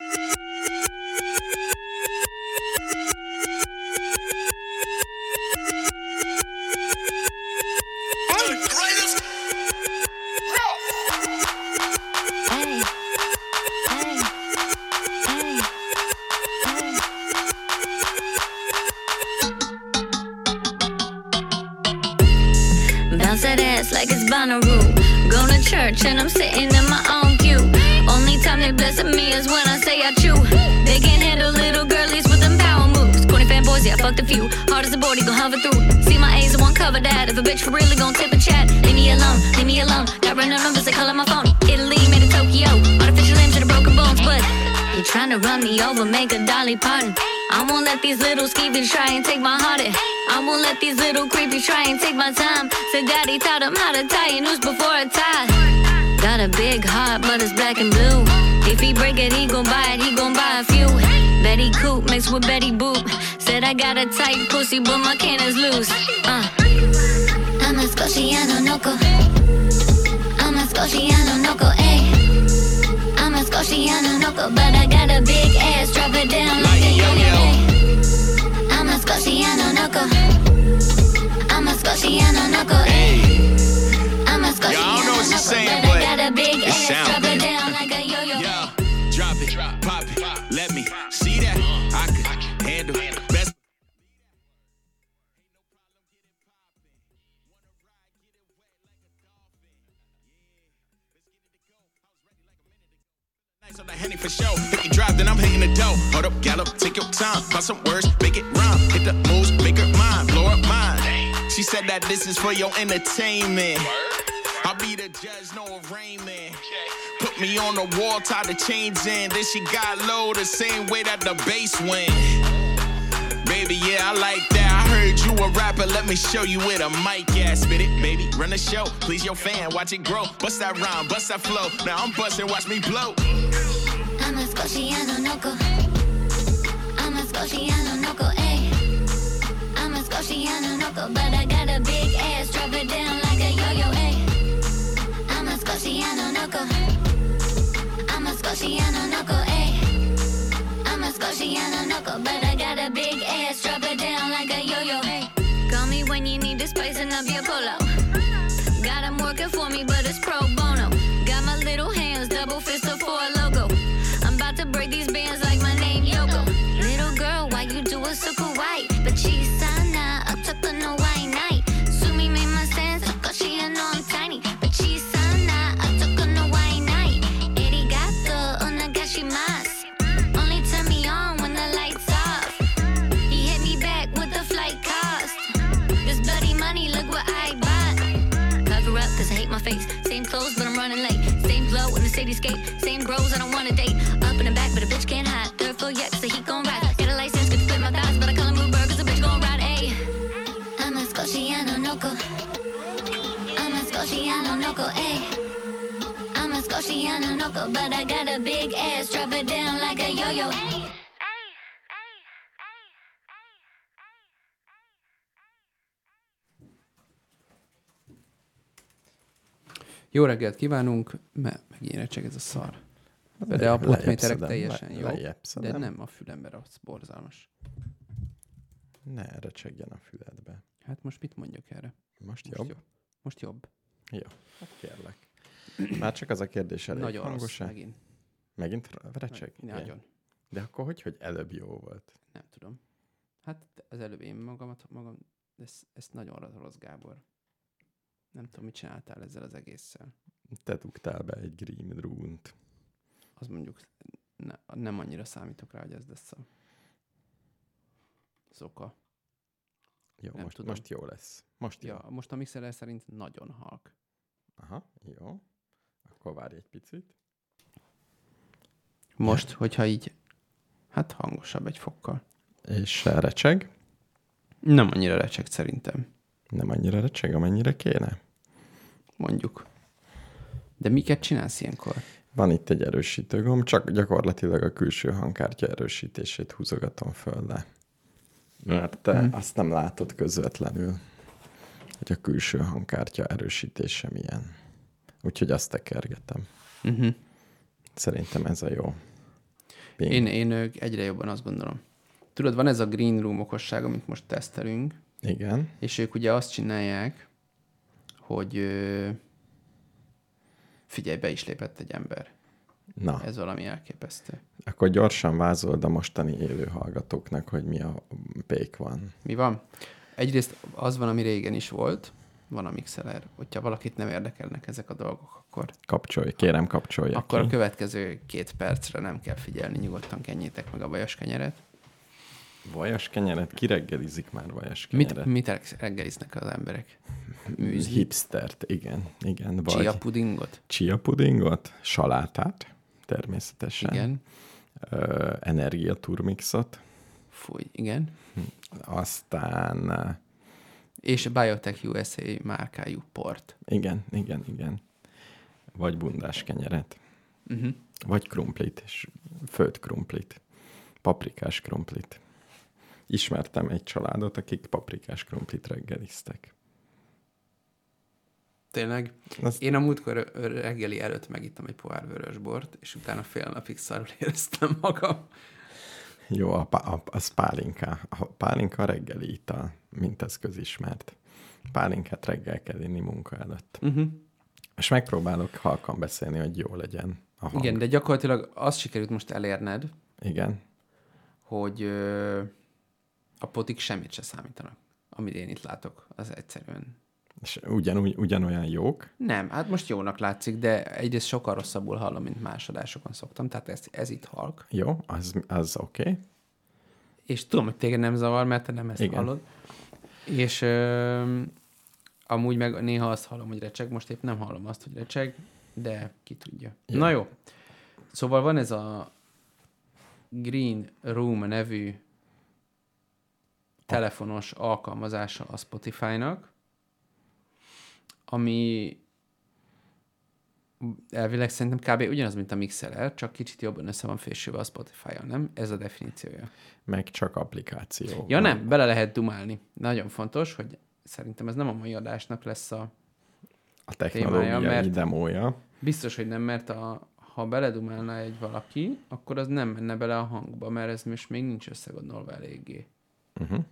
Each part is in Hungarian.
you bitch for really gon' tip a chat, leave me alone, leave me alone. Got random numbers, they call on my phone. Italy made in Tokyo. Artificial limbs and broken bones, but you tryna run me over, make a Dolly Parton. I won't let these little skeevies try and take my heart. in. I won't let these little creepies try and take my time. Said daddy taught him how to tie a noose before a tie. Got a big heart, but it's black and blue. If he break it, he gon' buy it, he gon' buy a few. Betty Coop mixed with Betty Boop. Said I got a tight pussy, but my can is loose. Uh. I'm a Scotiano Noco. I'm a Scotiano Noco, ayy. Eh. I'm a Scotiano Noco, but I got a big ass, drop it down like a yo-yo. I'm a Scotiano Noco. I'm a Scotiano Noco, ayy. I'm a Scotiano Yo, eh. I eh. don't know what you're Noco, but I got a big ass, drop it down take your time. Find some words, make it rhyme. Hit the moves, make her mine, blow up mine. She said that this is for your entertainment. I'll be the judge, no arraignment. Put me on the wall, tie the chains in. Then she got low the same way that the bass went. Baby, yeah, I like that. I heard you a rapper, let me show you where the mic at. Spit it, baby, run the show. Please your fan, watch it grow. Bust that rhyme, bust that flow. Now I'm busting, watch me blow. I'm a Scotiano Noco. Eh. I'm a Scotiano Noco, ayy. I'm a Scotiano Noco, but I got a big ass, drop it down like a yo-yo, ayy. I'm a Scotiano Noco. I'm a Scotiano Noco, ayy. Eh. I'm a Scotiano Noco, but I got a big ass, drop it down like a yo-yo, ayy. Call me when you need to spicing up your polo. Got 'em working for me, but it's pro bono. so cool white, but she's so a yo-yo. Jó reggelt kívánunk, mert megint recseg ez a szar. De a potméterek teljesen le- jó, de nem a fülembe az borzalmas. Ne recsegjen a füledbe. Hát most mit mondjak erre? Most, Most jobb? jobb. Most jobb. Jó, hát kérlek. Már csak az a kérdés elég Nagyon rossz hangos-e? megint. Megint recseg? Nagyon. De akkor hogy, hogy előbb jó volt? Nem tudom. Hát az előbb én magamat, magam, ez, ez nagyon rossz, Gábor. Nem tudom, mit csináltál ezzel az egésszel. Te dugtál be egy green rune-t. Az mondjuk ne, nem annyira számítok rá, hogy ez lesz a az oka. Jó, Nem most, tudom. most jó lesz. Most jó. Ja, most a mixer szerint nagyon halk. Aha, jó. Akkor várj egy picit. Most, hogyha így, hát hangosabb egy fokkal. És recseg? Nem annyira recseg szerintem, Nem annyira recseg, amennyire kéne. mondjuk. De miket csinálsz ilyenkor? Van itt egy erősítő gomb, csak gyakorlatilag a külső hangkártya erősítését húzogatom föl le. Mert te Mhm. azt nem látod közvetlenül, hogy a külső hangkártya erősítése milyen. Úgyhogy azt tekergetem. Uh-huh. Szerintem ez a jó. Én, én egyre jobban azt gondolom. Tudod, van ez a Green Room okosság, amit most tesztelünk, Igen. és ők ugye azt csinálják, hogy figyelj, be is lépett egy ember. Na, Ez valami elképesztő. akkor gyorsan vázold a mostani élő hallgatóknak, hogy mi a pék van. Mi van? Egyrészt az van, ami régen is volt, van a mixeler. Hogyha valakit nem érdekelnek ezek a dolgok, akkor, Kapcsolj, kérem kapcsolja akkor a ki. következő két percre nem kell figyelni, nyugodtan kenjétek meg a vajas kenyeret. Vajas kenyeret? Ki reggelizik már vajas kenyeret? Mit, mit reggeliznek az emberek? Műzli, Hipstert, igen. igen. Vagy chia pudingot? chia pudingot, salátát, természetesen. Igen. Ö, energiaturmixot, Fúj, igen. aztán ö, És Biotech USA márkájú port. igen, igen, igen. Vagy bundás kenyeret. Uh-huh. Vagy krumplit, és főtt krumplit. Paprikás krumplit. Ismertem egy családot, akik paprikás krumplit reggeliztek. Tényleg. Azt- Én a múltkor reggeli előtt megittam egy pohár vörösbort, és utána fél napig szarul éreztem magam. Jó, a, a, az pálinka. A pálinka reggeli ital, mint ez közismert. Pálinkát reggel kell inni munka előtt. Uh-huh. És megpróbálok halkan beszélni, hogy jó legyen a hang. Igen, de gyakorlatilag azt sikerült most elérned, Igen. hogy ö, a potik semmit se számítanak, amit én itt látok. Az egyszerűen És ugyanúgy, ugyanolyan jók. Nem, hát most jónak látszik, de egyrészt sokkal rosszabbul hallom, mint más adásokon szoktam, tehát ez, ez itt halk. Jó, az, az oké. Okay. És tudom, hogy téged nem zavar, mert te nem ezt Igen. Igen. hallod. És ö, amúgy meg néha azt hallom, hogy recseg, most épp nem hallom azt, hogy recseg, de ki tudja. Jó. Na jó. Szóval van ez a Green Room nevű telefonos alkalmazása a Spotify-nak, ami elvileg szerintem kb. ugyanaz, mint a Mixer, csak kicsit jobban össze van fésülve a Spotify-on, nem? Ez a definíciója. Meg csak applikáció. Ja nem, bele lehet dumálni. Nagyon fontos, hogy szerintem ez nem a mai adásnak lesz a... A technológiai témája, mert- demója. Biztos, hogy nem, mert a, ha beledumálna egy valaki, akkor az nem menne bele a hangba, mert ez most még nincs összegondolva eléggé. Uh-huh.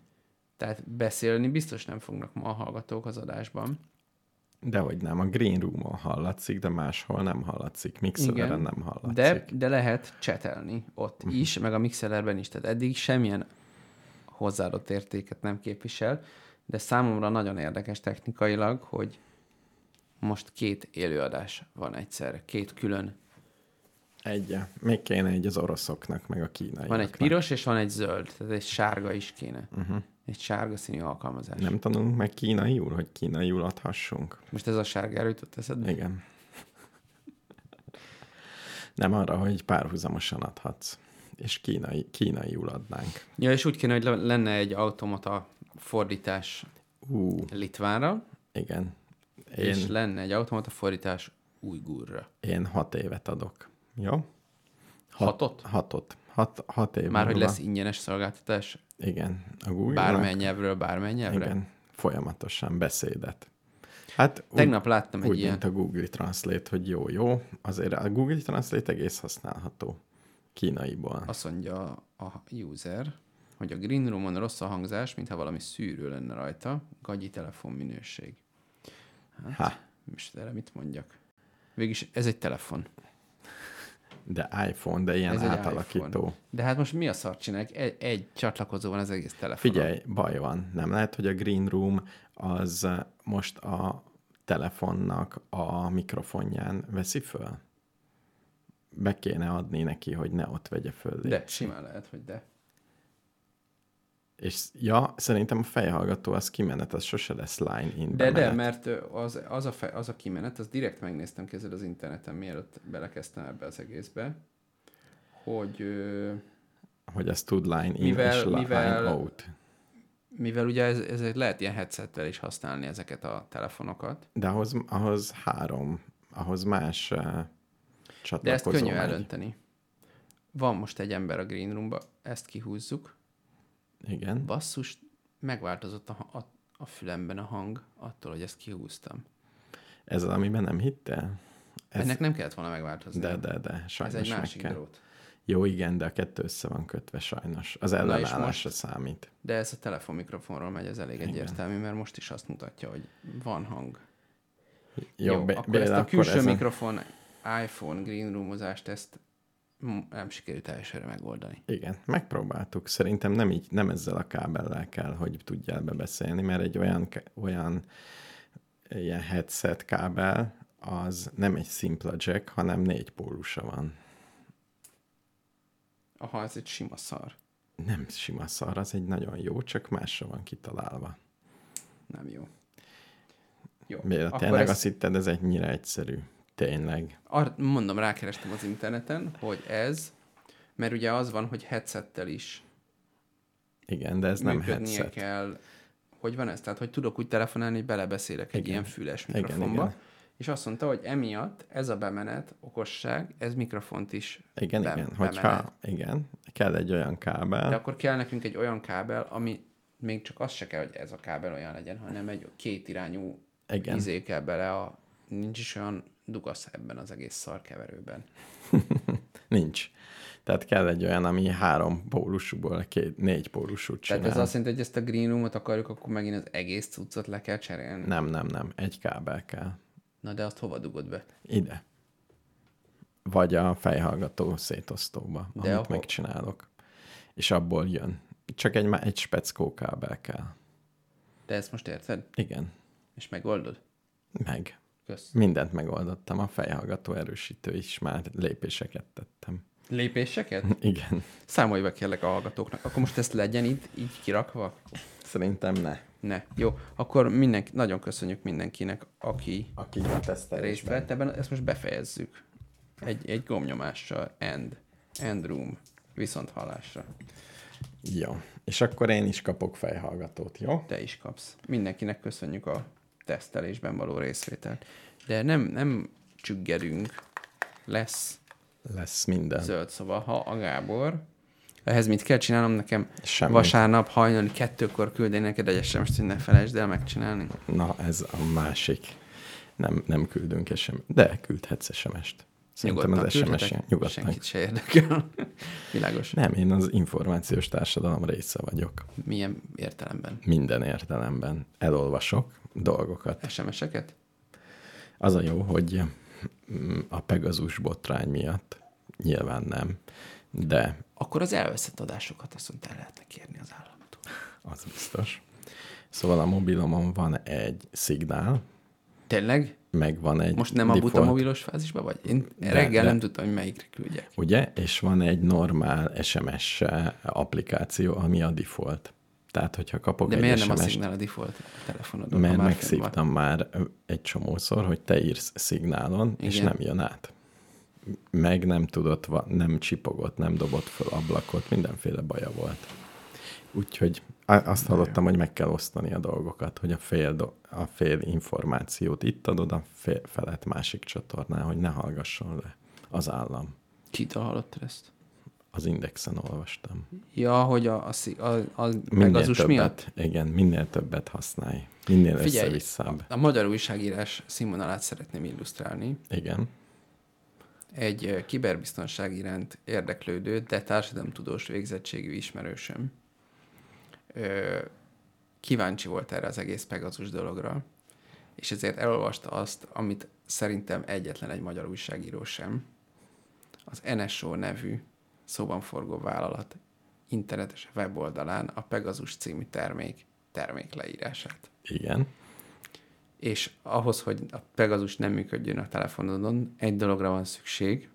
Tehát beszélni biztos nem fognak ma a hallgatók az adásban. Dehogy nem, a Green Room-on hallatszik, de máshol nem hallatszik. Mixeleren nem hallatszik. De, de lehet csetelni ott uh-huh. is, meg a mixelerben is. Tehát eddig semmilyen hozzáadott értéket nem képvisel, de számomra nagyon érdekes technikailag, hogy most két élőadás van egyszerre, két külön. Egy, még kéne egy az oroszoknak, meg a kínaiaknak. Van egy piros és van egy zöld, tehát egy sárga is kéne. Uh-huh. Egy sárga színű alkalmazás. Nem tanulunk meg kínaiul, hogy kínaiul adhassunk? Most ez a sárga erőt eszedbe? Igen. Nem arra, hogy párhuzamosan adhatsz. És kínai, kínaiul adnánk. Ja, és úgy kéne, hogy le- lenne egy automata fordítás Ú, litvánra, igen. Én... és lenne egy automata fordítás ujgurra. én hat évet adok. Jó? Hatot? Hatot. Hat, hat év Már hogy múlva. lesz ingyenes szolgáltatás Igen. A google bármely nyelvről, bármely nyelvre? Igen. Folyamatosan beszédet. Hát úgy, Tegnap láttam egy úgy ilyen. mint a Google Translate, hogy jó, jó. Azért a Google Translate egész használható kínaiból. Azt mondja a user, hogy a Green Room-on rossz a hangzás, mintha valami szűrő lenne rajta, gagyi telefon minőség. Hát, Ha. most erre mit mondjak? Végülis ez egy telefon. De iPhone, de ilyen Ez átalakító. iPhone. De hát most mi a szart csinálják? Egy, egy csatlakozó van az egész telefonon. Figyelj, baj van. Nem lehet, hogy a Green Room az most a telefonnak a mikrofonján veszi föl? Be kéne adni neki, hogy ne ott vegye föl. De simán lehet, hogy de. És ja, szerintem a fejhallgató az kimenet, az sose lesz line in De, de, mert az, az, a, fe, az a kimenet, az direkt megnéztem kézzel az interneten, mielőtt belekezdtem ebbe az egészbe, hogy Hogy az tud line in Mivel- és line mivel- out. mivel ugye ez, ezért lehet ilyen headsettel is használni ezeket a telefonokat, De ahhoz, ahhoz három, ahhoz más uh, de csatlakozó ezt könnyű megy. eldönteni. Van most egy ember a Green Roomba, ezt kihúzzuk, Igen. basszus, megváltozott a, a, a fülemben a hang attól, hogy ezt kihúztam. Ez az, amiben nem hittel? Ez... Ennek nem kellett volna megváltozni. De, de, de, Ez sajnos egy meg másik kell. drót. Jó, igen, de a kettő össze van kötve sajnos. Az ellenállásra számít. De ez a telefonmikrofonról megy, ez elég egyértelmű, mert most is azt mutatja, hogy van hang. Jó, Jó, Bé- akkor Béla, ezt a külső ezen- mikrofon iPhone green roomozást, ezt nem sikerült elsőre megoldani. Igen, megpróbáltuk. Szerintem nem így, nem ezzel a kábellel kell, hogy tudjál bebeszélni, mert egy olyan, olyan ilyen headset kábel, az nem egy szimpla jack, hanem négy pólusa van. Aha, ez egy sima szar. Nem sima szar, az egy nagyon jó, csak másra van kitalálva. Nem jó. Jó, akkor tényleg ezt- azt hitted, ez ennyire egyszerű. Tényleg. Ar- mondom, rákerestem az interneten, hogy ez, mert ugye az van, hogy headsettel is Igen, de ez nem headset. kell. Hogy van ez? Tehát, hogy tudok úgy telefonálni, hogy belebeszélek egy Igen. ilyen füles Igen, mikrofonba. igen. És azt mondta, hogy emiatt ez a bemenet, okosság, ez mikrofont is Igen, bem- igen. bemenet. Hogyha, igen, kell egy olyan kábel. De akkor kell nekünk egy olyan kábel, ami még csak az se kell, hogy ez a kábel olyan legyen, hanem egy kétirányú Igen. izé kell bele, a, nincs is olyan dugasz ebben az egész szarkeverőben. Nincs. Tehát kell egy olyan, ami három pólusúból két, négy pólusút csinál. Tehát ez azt jelenti, hogy ezt a green roomot akarjuk, akkor megint az egész cuccot le kell cserélni. Nem, nem, nem. Egy kábel kell. Na de azt hova dugod be? Ide. Vagy a fejhallgató szétosztóba, De amit ahol? megcsinálok. És abból jön. Csak egy, egy speckó kábel kell. De ezt most érted? Igen. És megoldod? Meg. Kösz. Mindent megoldottam. A fejhallgató erősítő is már lépéseket tettem. Lépéseket? Igen. Számolj be kérlek a hallgatóknak. Akkor most ezt legyen itt így kirakva? Szerintem ne. Ne. Jó, akkor mindenki, nagyon köszönjük mindenkinek, aki Aki a részt vett ebben. Ezt most befejezzük. Egy, egy gomnyomással. End. End room. Viszont hallásra. Jó. És akkor én is kapok fejhallgatót, jó? Te is kapsz. Mindenkinek köszönjük a tesztelésben való részvételt. De nem, nem csüggedünk. Lesz Lesz minden. zöld szóval, ha a Gábor ehhez mit kell csinálnom nekem? Semmit. Vasárnap hajnali kettőkor küldeni neked egy sms hogy ne felejtsd el megcsinálni. Na, ez a másik. Nem, nem küldünk SMS. De küldhetsz SMS-t. Szerintem az SMS-en nyugodtan. Senkit se érdekel. Világos. Nem, én az információs társadalom része vagyok. Milyen értelemben? Minden értelemben. Elolvasok dolgokat. SMS-eket? Az a jó, hogy mm, a Pegasus botrány miatt nyilván nem, de Akkor az elveszett adásokat mondta, el lehetne kérni az államtól. az biztos. Szóval a mobilomon van egy szignál, Tényleg? meg van egy Most nem a default, buta mobilos fázisban vagy? Én De- reggel de- nem tudtam, hogy melyikre küldjek. ugye? És van egy normál SMS applikáció, ami a default. Tehát, hogyha kapok De egy miért nem a szignál a default a telefonodon? mert már megszívtam már egy csomószor, hogy te írsz szignálon, és Igen. nem jön át. Meg nem tudott, nem csipogott, nem dobott föl ablakot, mindenféle baja volt. Úgyhogy azt hallottam, hogy meg kell osztani a dolgokat, hogy a fél, do- a fél információt itt adod, a fél felett másik csatornán, hogy ne hallgasson le az állam. Kitől hallottad ezt? Az indexen olvastam. Ja, hogy a, a, a, a Pegasus többet, miatt? Igen, minél többet használj. Minél Figyelj, össze-visszább. a magyar újságírás színvonalát szeretném illusztrálni. Igen. Egy kiberbiztonság iránt érdeklődő, de társadalomtudós végzettségű ismerősöm ö, kíváncsi volt erre az egész Pegasus dologra, és ezért elolvasta azt, amit szerintem egyetlen egy magyar újságíró sem, az NSO nevű szóban forgó vállalat internetes weboldalán a Pegasus című termék termék leírását. Igen. És ahhoz, hogy a Pegasus nem működjön a telefonodon, egy dologra van szükség,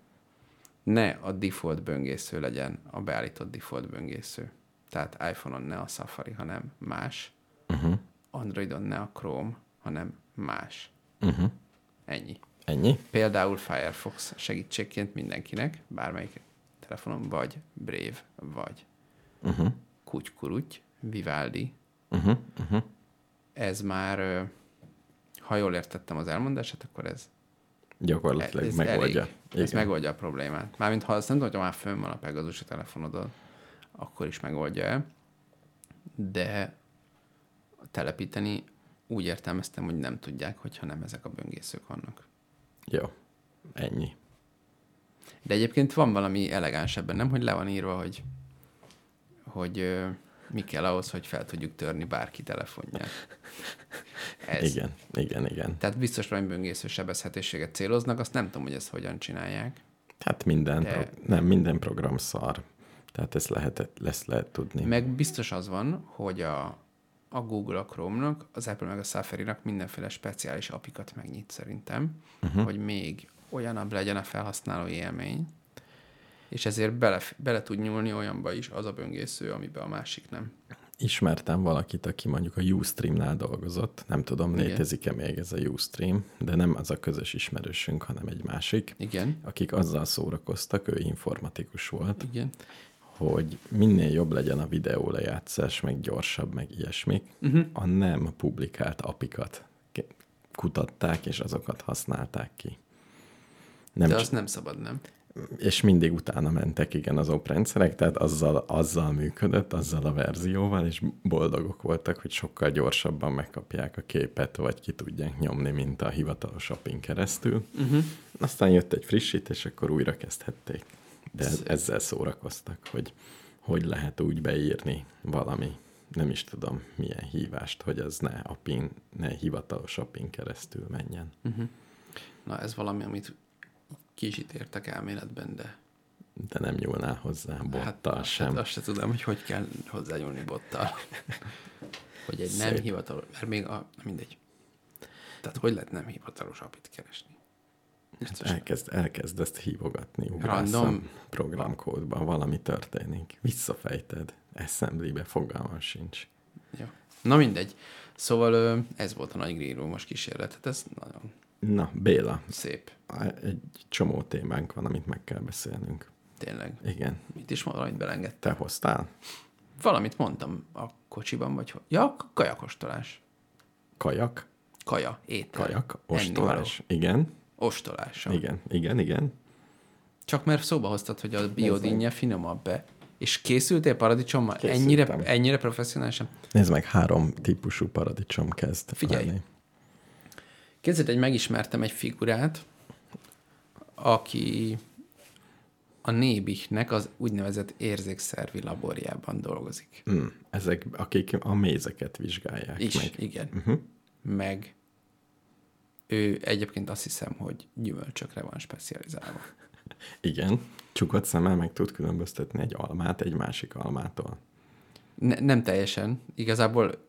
ne a default böngésző legyen a beállított default böngésző. Tehát iPhone-on ne a Safari, hanem más. Uh-huh. Androidon ne a Chrome, hanem más. Uh-huh. Ennyi. Ennyi? Például Firefox segítségként mindenkinek, bármelyik telefonon, vagy Brave, vagy Uh-huh. Kutykuruty, Vivaldi. Uh-huh. Uh-huh. Ez már, ha jól értettem az elmondását, akkor ez Gyakorlatilag ez megoldja. Elég. Ez megoldja a problémát. Mármint ha azt nem tudom, hogy már fönn van a Pegasus a telefonodon, akkor is megoldja el. De telepíteni úgy értelmeztem, hogy nem tudják, hogyha nem ezek a böngészők vannak. Jó. Ennyi. De egyébként van valami elegáns ebben, nem? Hogy le van írva, hogy, hogy ö, mi kell ahhoz, hogy fel tudjuk törni bárki telefonját. Ez. Igen, igen, igen. Tehát biztos valami böngésző sebezhetőséget céloznak, azt nem tudom, hogy ezt hogyan csinálják. Hát minden, De- pro- nem, minden program szar. Tehát ezt lehet, lesz lehet tudni. Meg biztos az van, hogy a, a Google a Chrome-nak, az Apple meg a Safari-nak mindenféle speciális apikat megnyit szerintem, uh-huh. hogy még olyanabb legyen a felhasználó élmény, és ezért bele, bele tud nyúlni olyanba is az a böngésző, amiben a másik nem. Ismertem valakit, aki mondjuk a Ustream-nál dolgozott. Nem tudom, létezik-e még ez a Ustream, de nem az a közös ismerősünk, hanem egy másik. Igen, Akik azzal szórakoztak, ő informatikus volt, igen. hogy minél jobb legyen a videó lejátszás, meg gyorsabb, meg ilyesmik, Mhm. uh-huh. a nem publikált apikat kutatták, és azokat használták ki. Nem De azt nem szabad, nem? és mindig utána mentek, igen, az oprendszerek, tehát azzal, azzal működött, azzal a verzióval, és boldogok voltak, hogy sokkal gyorsabban megkapják a képet, vagy ki tudják nyomni, mint a hivatalos appin keresztül. Uh-huh. Aztán jött egy frissítés, akkor újra kezdhették. De Szép. ezzel szórakoztak, hogy hogy lehet úgy beírni valami, nem is tudom milyen hívást, hogy az ne appin, ne hivatalos appin keresztül menjen. Na, ez valami, amit kicsit értek elméletben, de De nem nyúlnál hozzá bottal hát, sem. Hát azt se tudom, hogy hogy kell hozzányúlni bottal. hogy egy nem Szép. hivatalos, mert még a, mindegy. Tehát hogy lehet nem hivatalos apit keresni? Biztos Elkezd, elkezd ezt hívogatni, Random. programkódban, valami történik. Visszafejted. Assembly-be fogalmam sincs. Jó. Na mindegy. Szóval ez volt a nagy Green Room-os kísérlet. Hát ez nagyon Na, Béla, szép. egy csomó témánk van, amit meg kell beszélnünk. Tényleg. Igen. Mit is valamit belengedtem. Te hoztál? Valamit mondtam a kocsiban, vagy? Ja, kajakostolás. Kajak? Kaja, étel. Kajak? Ostolás? Igen. Ostolással. Igen, igen, igen. Csak mert szóba hoztad, hogy a biodinnye finomabb be. És készültél paradicsommal? Készültem. Ennyire, ennyire professzionálisan? Nézd meg, három típusú paradicsom kezd Figyelj. lenni. Képzeld, hogy megismertem egy figurát, aki a Nébichnek az úgynevezett érzékszervi laborjában dolgozik. Mm, ezek, akik a mézeket vizsgálják Is, meg. igen. Uh-huh. Meg ő egyébként azt hiszem, hogy gyümölcsökre van specializálva. Igen. Csukott szemmel meg tud különböztetni egy almát egy másik almától. Ne, nem teljesen. Igazából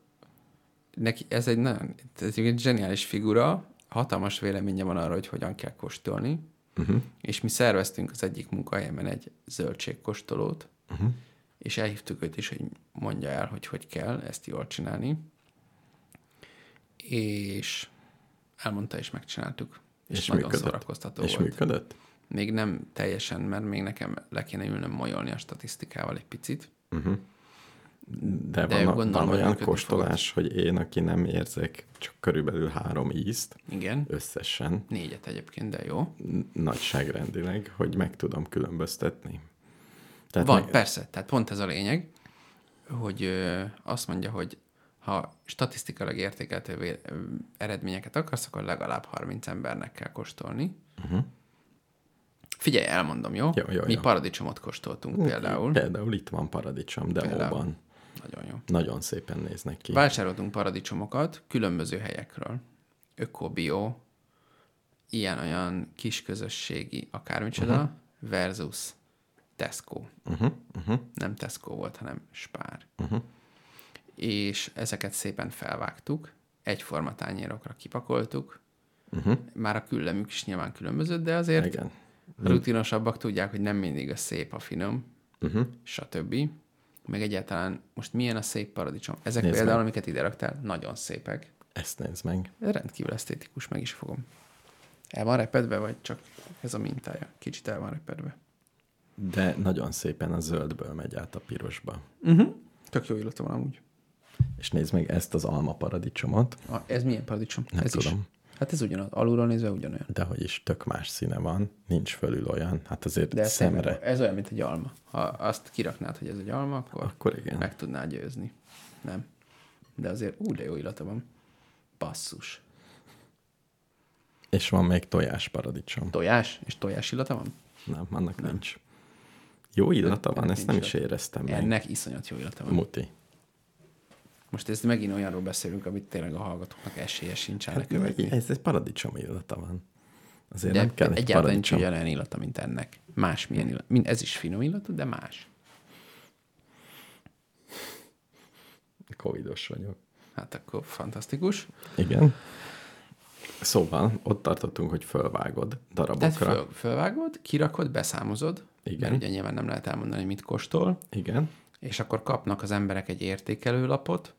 neki ez egy nagyon ez egy zseniális figura, hatalmas véleménye van arra, hogy hogyan kell kóstolni, Uh-huh. és mi szerveztünk az egyik munkahelyemen egy zöldségkóstolót, Uh-huh. és elhívtuk őt is, hogy mondja el, hogy hogy kell ezt jól csinálni, és elmondta, és megcsináltuk. És, És nagyon működött? szórakoztató És volt. működött? Még nem teljesen, mert még nekem le kéne ülnöm molyolni a statisztikával egy picit. Uh-huh. De, De van, van gondolom, hogy olyan kóstolás, hogy én, aki nem érzek csak körülbelül három ízt Igen, összesen, négyet egyébként, de jó. nagyságrendileg, hogy meg tudom különböztetni. Tehát Van, meg, persze. Tehát pont ez a lényeg, hogy ö, azt mondja, hogy ha statisztikailag ö, eredményeket akarsz, akkor legalább 30 embernek kell kóstolni. Uh-huh. Figyelj, elmondom, jó? Jó, jó, Mi jó. paradicsomot kóstoltunk például. Például itt van paradicsom demóban. Például. Nagyon jó. Nagyon szépen néznek ki. Vásároltunk paradicsomokat különböző helyekről. Öko-bio, ilyen-olyan kisközösségi akármicsoda, uh-huh. versus Tesco. Uh-huh, uh-huh, Nem Tesco volt, hanem Spár. uh-huh. És ezeket szépen felvágtuk, egyforma tányérokra kipakoltuk, Uh-huh. már a küllemük is nyilván különböző, de azért Igen. rutinosabbak tudják, hogy nem mindig a szép a finom, Uh-huh. stb. Meg egyáltalán most milyen a szép paradicsom. Ezek Nézd például, meg. amiket ide raktál, nagyon szépek. Ezt nézd meg. Rendkívül esztétikus, meg is fogom. El van repedve, vagy csak ez a mintája? Kicsit el van repedve. De nagyon szépen a zöldből megy át a pirosba. Uh-huh. Tök jó illata van amúgy. És nézd meg ezt az alma paradicsomot, A, ez milyen paradicsom? Nem ez tudom. Is. Hát ez ugyanaz. Alulról nézve ugyanolyan. de hogy is tök más színe van, nincs fölül olyan, hát azért De szemre. ez olyan, mint egy alma. Ha azt kiraknád, hogy ez egy alma, akkor, Akkor igen. meg tudnád győzni. Nem. De azért, ú, de jó illata van. Basszus. És van még tojás paradicsom. Tojás? És tojás illata van? Nem, annak nem. nincs. Jó illata van, Ennek ezt nem is éreztem meg. Ennek iszonyat jó illata van. Muti. Most ez megint olyanról beszélünk, amit tényleg a hallgatóknak esélye sincsen Hát, lekövetni. ez egy paradicsom illata van. Azért De nem kell egy egyáltalán nincs ugyanolyan illata, mint ennek. Más milyen illat. Mind, ez is finom illatú, de más. Covidos vagyok. Hát akkor fantasztikus. Igen. Szóval ott tartottunk, hogy fölvágod Tehát darabokra. föl, fölvágod, kirakod, beszámozod, Igen. mert ugye nyilván nem lehet elmondani, hogy mit kóstol, Igen. és akkor kapnak az emberek egy értékelőlapot,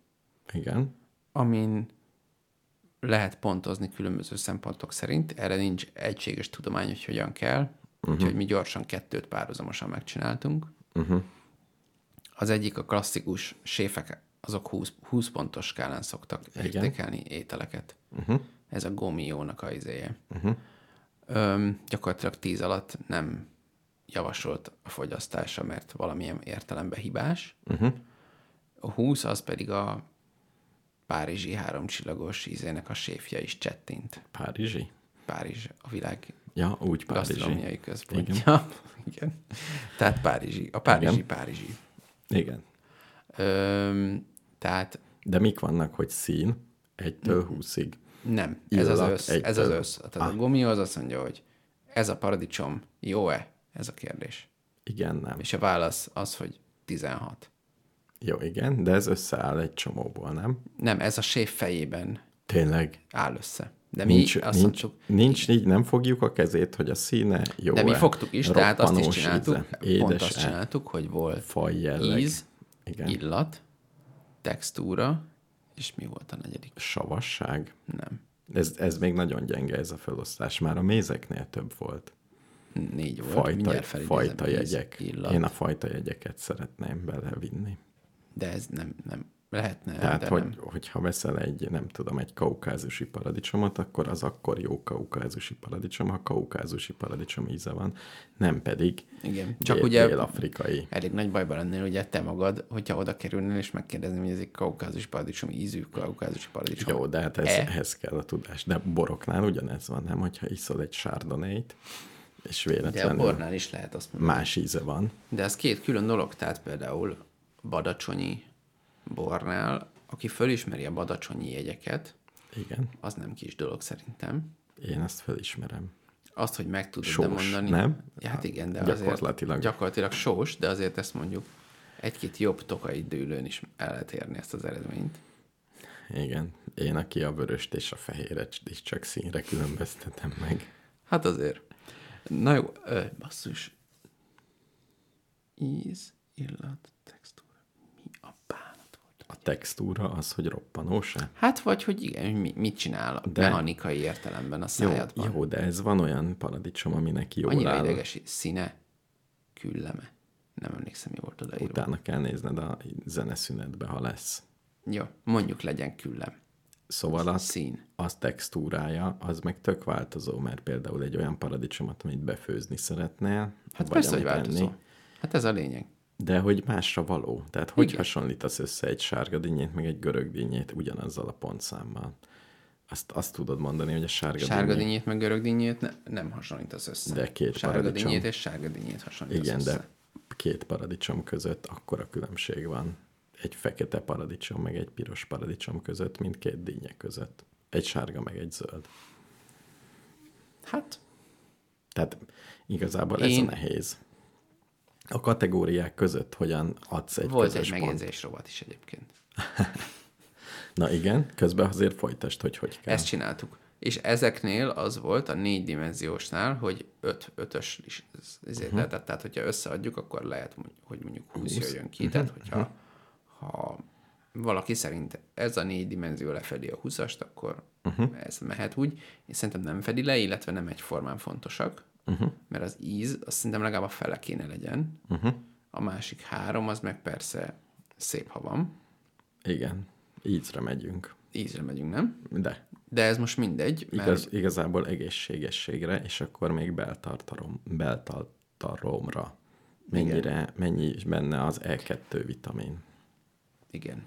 Igen. amin lehet pontozni különböző szempontok szerint. Erre nincs egységes tudomány, hogy hogyan kell, uh-huh. úgyhogy mi gyorsan kettőt párhuzamosan megcsináltunk. Uh-huh. Az egyik a klasszikus séfek, azok 20, 20 pontos skálán szoktak Igen. értékelni ételeket. Uh-huh. Ez a gomiónak a izéje. Uh-huh. Öm, gyakorlatilag 10 alatt nem javasolt a fogyasztása, mert valamilyen értelemben hibás. Uh-huh. A 20 az pedig a párizsi háromcsillagos ízének a séfje is csettint. Párizsi? Párizs a világ Ja, úgy párizsi. központja. Igen. Igen. Tehát Párizsi. A Párizsi Igen. Párizsi. Igen. Öm, tehát De mik vannak, hogy szín egytől húszig? nem, ez az össz. Ez az össz. Tehát a Ah. gomió az azt mondja, hogy ez a paradicsom jó-e? Ez a kérdés. Igen, nem. És a válasz az, hogy 16. Jó, igen, de ez összeáll egy csomóból, nem? Nem, ez a séf fejében Tényleg. áll össze. De mi Nincs, azt nincs, mondtuk, nincs így, nem fogjuk a kezét, hogy a színe jó de mi fogtuk is, tehát azt is csináltuk, Édes pont azt csináltuk, hogy volt Faj jelleg. íz, Igen. illat, textúra, és mi volt a negyedik? Savasság. Nem. Ez, ez még nagyon gyenge ez a felosztás. Már a mézeknél több volt. Négy volt. Fajta, fajta jegyek. Illat, Én a fajta jegyeket szeretném belevinni. De ez nem, nem lehetne, Tehát, de hogy, nem. hogyha veszel egy, nem tudom, egy kaukázusi paradicsomot, akkor az akkor jó kaukázusi paradicsom, ha kaukázusi paradicsom íze van, nem pedig Igen, csak dél- ugye dél-afrikai. elég nagy bajban lennél, ugye te magad, hogyha oda kerülnél, és megkérdezném, hogy ez egy kaukázus paradicsom, ízű kaukázusi paradicsom. Jó, de hát ez, E. ehhez kell a tudás. De boroknál ugyanez van, nem? Hogyha iszol egy sárdonét, és De a véletlenül bornál is lehet azt mondani. más íze van. De ez két külön dolog, tehát például badacsonyi bornál, aki fölismeri a badacsonyi jegyeket, Igen, az nem kis dolog szerintem. én ezt felismerem. Azt, hogy meg tudod Sós, mondani. nem? Ja, hát igen, de Gyakorlatilag. azért gyakorlatilag sós, de azért ezt mondjuk egy-két jobb tokai dőlőn is el lehet érni ezt az eredményt. Igen, én aki a vöröst és a fehéret is csak színre különböztetem meg. Hát azért. Na jó, ö, basszus. Íz, illat, textúra. Mi a bánat volt? A textúra az, hogy roppanósa. Hát vagy, hogy igen, mit csinál a De- mechanikai értelemben a Jó, szájadban. jó, de ez van olyan paradicsom, aminek jól Annyira áll. ideges színe, külleme. Nem emlékszem, mi volt odaírva. Utána kell nézned a zeneszünetbe, ha lesz. Jó, mondjuk legyen küllem. Szóval a, Szín. az textúrája, az meg tök változó, mert például egy olyan paradicsomot, amit befőzni szeretnél, Hát vagy persze, hogy változó. enni, Hát ez a lényeg. De hogy másra való. Tehát hogy Igen. hasonlítasz össze egy sárga dinnyét, meg egy görög dinnyét ugyanazzal a pontszámmal? Azt, azt tudod mondani, hogy a sárga, Sárga dinnyé- dinnyét meg görög dinnyét ne, nem hasonlítasz össze. De két Sárga paradicsom. dinnyét és sárga dinnyét hasonlítasz Igen, össze. de két paradicsom között akkora különbség van. Egy fekete paradicsom, meg egy piros paradicsom között, mint két dinnye között. Egy sárga, meg egy zöld. Hát, Tehát igazából ez Én- a nehéz. A kategóriák között hogyan adsz egy volt közös egy megjegyzés rovat is egyébként. Na igen, közben azért folytasd, hogy hogy kell. Ezt csináltuk. És ezeknél az volt a négy dimenziósnál, hogy öt, ötös is ezért uh-huh. lehetett. Tehát, hogyha összeadjuk, akkor lehet, hogy mondjuk 20 20. jöjjön ki. Tehát, hogyha ha valaki szerint ez a négy dimenzió lefedi a 20-ast, akkor uh-huh. ez mehet úgy. Én szerintem nem fedi le, illetve nem egyformán fontosak, uh-huh. mert az íz, azt szerintem legalább a fele kéne legyen. Uh-huh. A másik három, az meg persze szép, ha van. Igen, ízre megyünk. Ízre megyünk, nem? De De ez most mindegy, mert igaz, igazából egészségességre, és akkor még beltartalom, beltartalomra. Mennyire, mennyi is benne az E2 vitamin. Igen.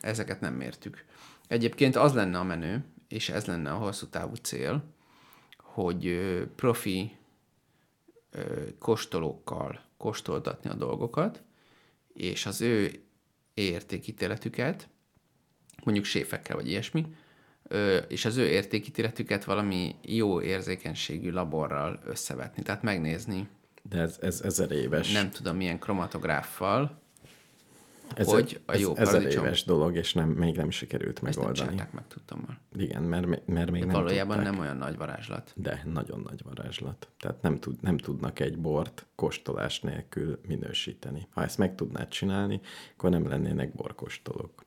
Ezeket nem mértük. Egyébként az lenne a menő, és ez lenne a hosszú távú cél, hogy profi kóstolókkal kóstoltatni a dolgokat, és az ő értékítéletüket, mondjuk séfekkel vagy ilyesmi, és az ő értékítéletüket valami jó érzékenységű laborral összevetni. Tehát megnézni, De ez, ez ezer éves. nem tudom milyen kromatográffal, ez, hogy a jó ez ezer paradicsom. éves dolog, és nem, még nem sikerült ezt nem megoldani. csinálták meg, tudtam Igen, mert, mert még De nem valójában tudták. nem olyan nagy varázslat. De nagyon nagy varázslat. Tehát nem, tud, nem tudnak egy bort kóstolás nélkül minősíteni. Ha ezt meg tudnád csinálni, akkor nem lennének borkóstolók.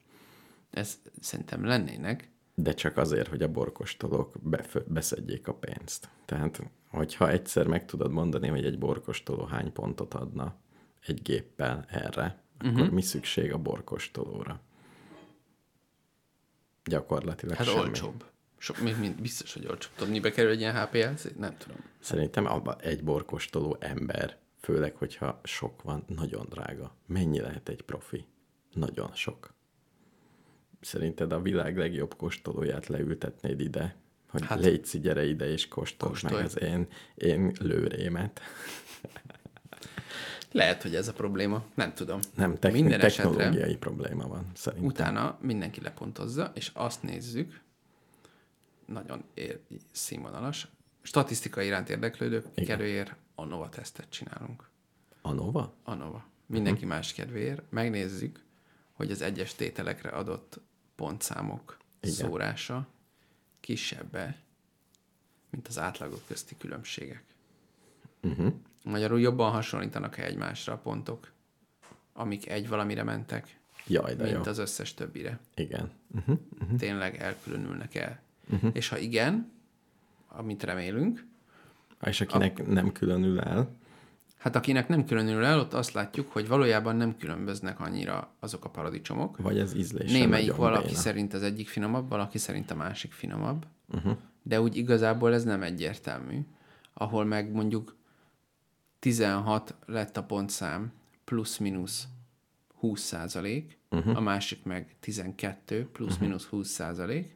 Ez szerintem lennének, De csak azért, hogy a borkostolók befö- beszedjék a pénzt. Tehát, hogyha egyszer meg tudod mondani, hogy egy borkostoló hány pontot adna egy géppel erre, akkor uh-huh. mi szükség a borkostolóra? Gyakorlatilag hát semmi. olcsóbb. Sok, még mind, biztos, hogy olcsóbb. Tudod, mibe kerül egy ilyen HPLC? Nem tudom. Szerintem abba egy borkostoló ember, főleg, hogyha sok van, nagyon drága. Mennyi lehet egy profi? Nagyon sok. Szerinted a világ legjobb kóstolóját leültetnéd ide, hogy hát, légy gyere ide és kóstold meg Kóstolj. az én, én lőrémet. Lehet, hogy ez a probléma. Nem tudom. Nem, techni- Minden esetre technológiai probléma van, szerintem. utána mindenki lepontozza, és azt nézzük, nagyon ér, színvonalas, statisztikai iránt érdeklődők kedvéért ANOVA tesztet csinálunk. Anova? ANOVA. Mindenki más kedvéért. Megnézzük, hogy az egyes tételekre adott pontszámok Igen. szórása kisebbe, mint az átlagok közti különbségek. Uh-huh. Magyarul jobban hasonlítanak-e egymásra a pontok, amik egy valamire mentek, Jaj, de mint jó. az összes többire. Igen. Uh-huh. Tényleg elkülönülnek el. Uh-huh. És ha igen, amit remélünk, És akinek nem különül el, hát akinek nem különül el, ott azt látjuk, hogy valójában nem különböznek annyira azok a paradicsomok. vagy az ízlése Némelyik valaki béna. szerint az egyik finomabb, valaki szerint a másik finomabb, uh-huh. de úgy igazából ez nem egyértelmű, ahol meg mondjuk 16 lett a pontszám, plusz-minusz 20 százalék, uh-huh. a másik meg 12 plusz-minusz 20 százalék,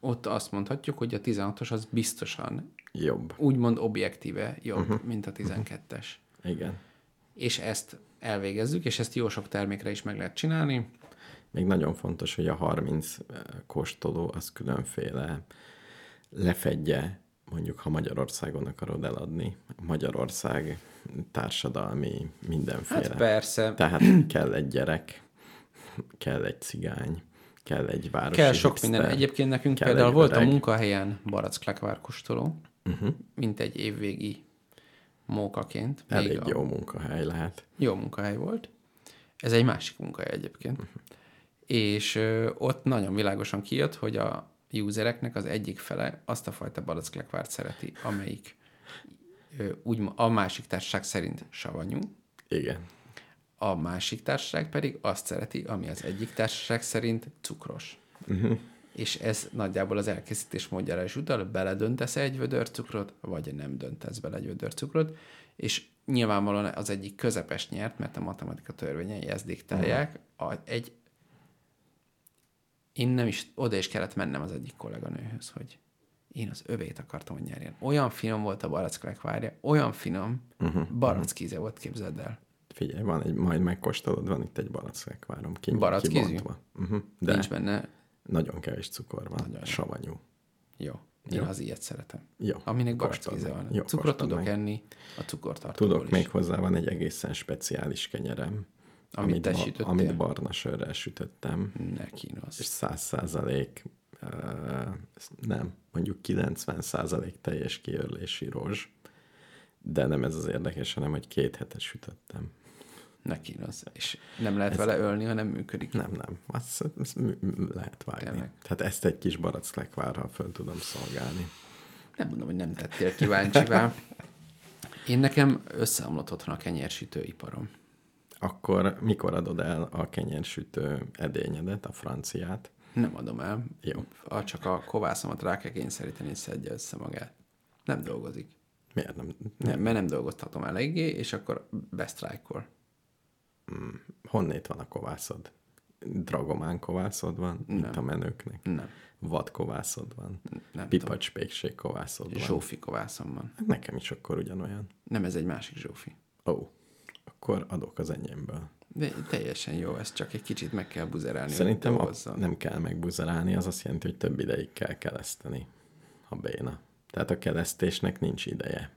ott azt mondhatjuk, hogy a 16-os az biztosan Jobb. úgymond objektíve jobb, uh-huh. mint a 12-es. Igen. És ezt elvégezzük, és ezt jó sok termékre is meg lehet csinálni. Még nagyon fontos, hogy a 30 kóstoló az különféle lefedje, mondjuk ha Magyarországon akarod eladni, Magyarország társadalmi mindenféle. Hát persze, Tehát kell egy gyerek, kell egy cigány, kell egy városi Kell sok hipster, minden. Egyébként nekünk kell például volt a öreg. munkahelyen barack kóstoló, Mhm. uh-huh. mint egy évvégi mókaként. még Elég a- jó munkahely lehet. Jó munkahely volt. Ez egy másik munkahely egyébként. Uh-huh. És ö, ott nagyon világosan kijött, hogy a usereknek az egyik fele azt a fajta barackleckvárt szereti, amelyik úgy, a másik társaság szerint savanyú, Igen. a másik társaság pedig azt szereti, ami az egyik társaság szerint cukros. Uh-huh. És ez nagyjából az elkészítés módjára is utal, beledöntesz egy vödör cukrot, vagy nem döntesz bele egy vödör cukrot, és nyilvánvalóan az egyik közepes nyert, mert a matematika törvényei ezt diktálják. A, egy, én nem is, oda is kellett mennem az egyik kolléganőhöz, hogy én az övét akartam, hogy nyerjen. Olyan finom volt a barackleckvárja, olyan finom, uh-huh. barackíze volt, képzeld el. Figyelj, van egy, majd megkóstolod, van itt egy barackekvárom. Ki, Barackízű? Uh-huh. De. De Nincs benne, nagyon kevés cukor van, Nagyon jó. savanyú. jó. Én az ilyet szeretem. Jó. Aminek barackíze van. Jó, Cukrot tudok meg. enni, a cukortartóból Tudok, is. még hozzá van egy egészen speciális kenyerem. Amit te ba- sütöttél? Amit barna sörrel sütöttem. Ne kínosz. És száz százalék, nem, mondjuk 90 százalék teljes kiörlési rozs. De nem ez az érdekes, hanem hogy két hetet sütöttem. Ne kínosz. És nem lehet vele ölni, hanem működik. Nem, nem. Azt, azt lehet vágni. Tényleg. Tehát ezt egy kis barackleckvárral föl tudom szolgálni. Nem mondom, hogy nem tettél kíváncsivá. Én nekem összeomlott otthon a kenyérsütőiparom. Akkor mikor adod el a kenyersütő edényedet, a franciát? Nem adom el. Jó. A, csak a kovászomat rá kell kényszeríteni, és szedje össze magát. Nem dolgozik. Miért nem? Nem, mert nem dolgoztatom eléggé, és akkor besztrájkol. Honnét van a kovászod? dragomán kovászod van, mint Nem. a menőknek. Nem. Vad kovászod van. Nem Pipacs pékség kovászod van. Zsófi kovászom van. Hát Nekem is akkor ugyanolyan. Nem, ez egy másik Zsófi. Ó, oh, akkor adok az enyémből. De teljesen jó, ez csak egy kicsit meg kell buzerálni. Szerintem a, nem kell megbuzerálni, az azt jelenti, hogy több ideig kell keleszteni a béna. Tehát a kelesztésnek nincs ideje.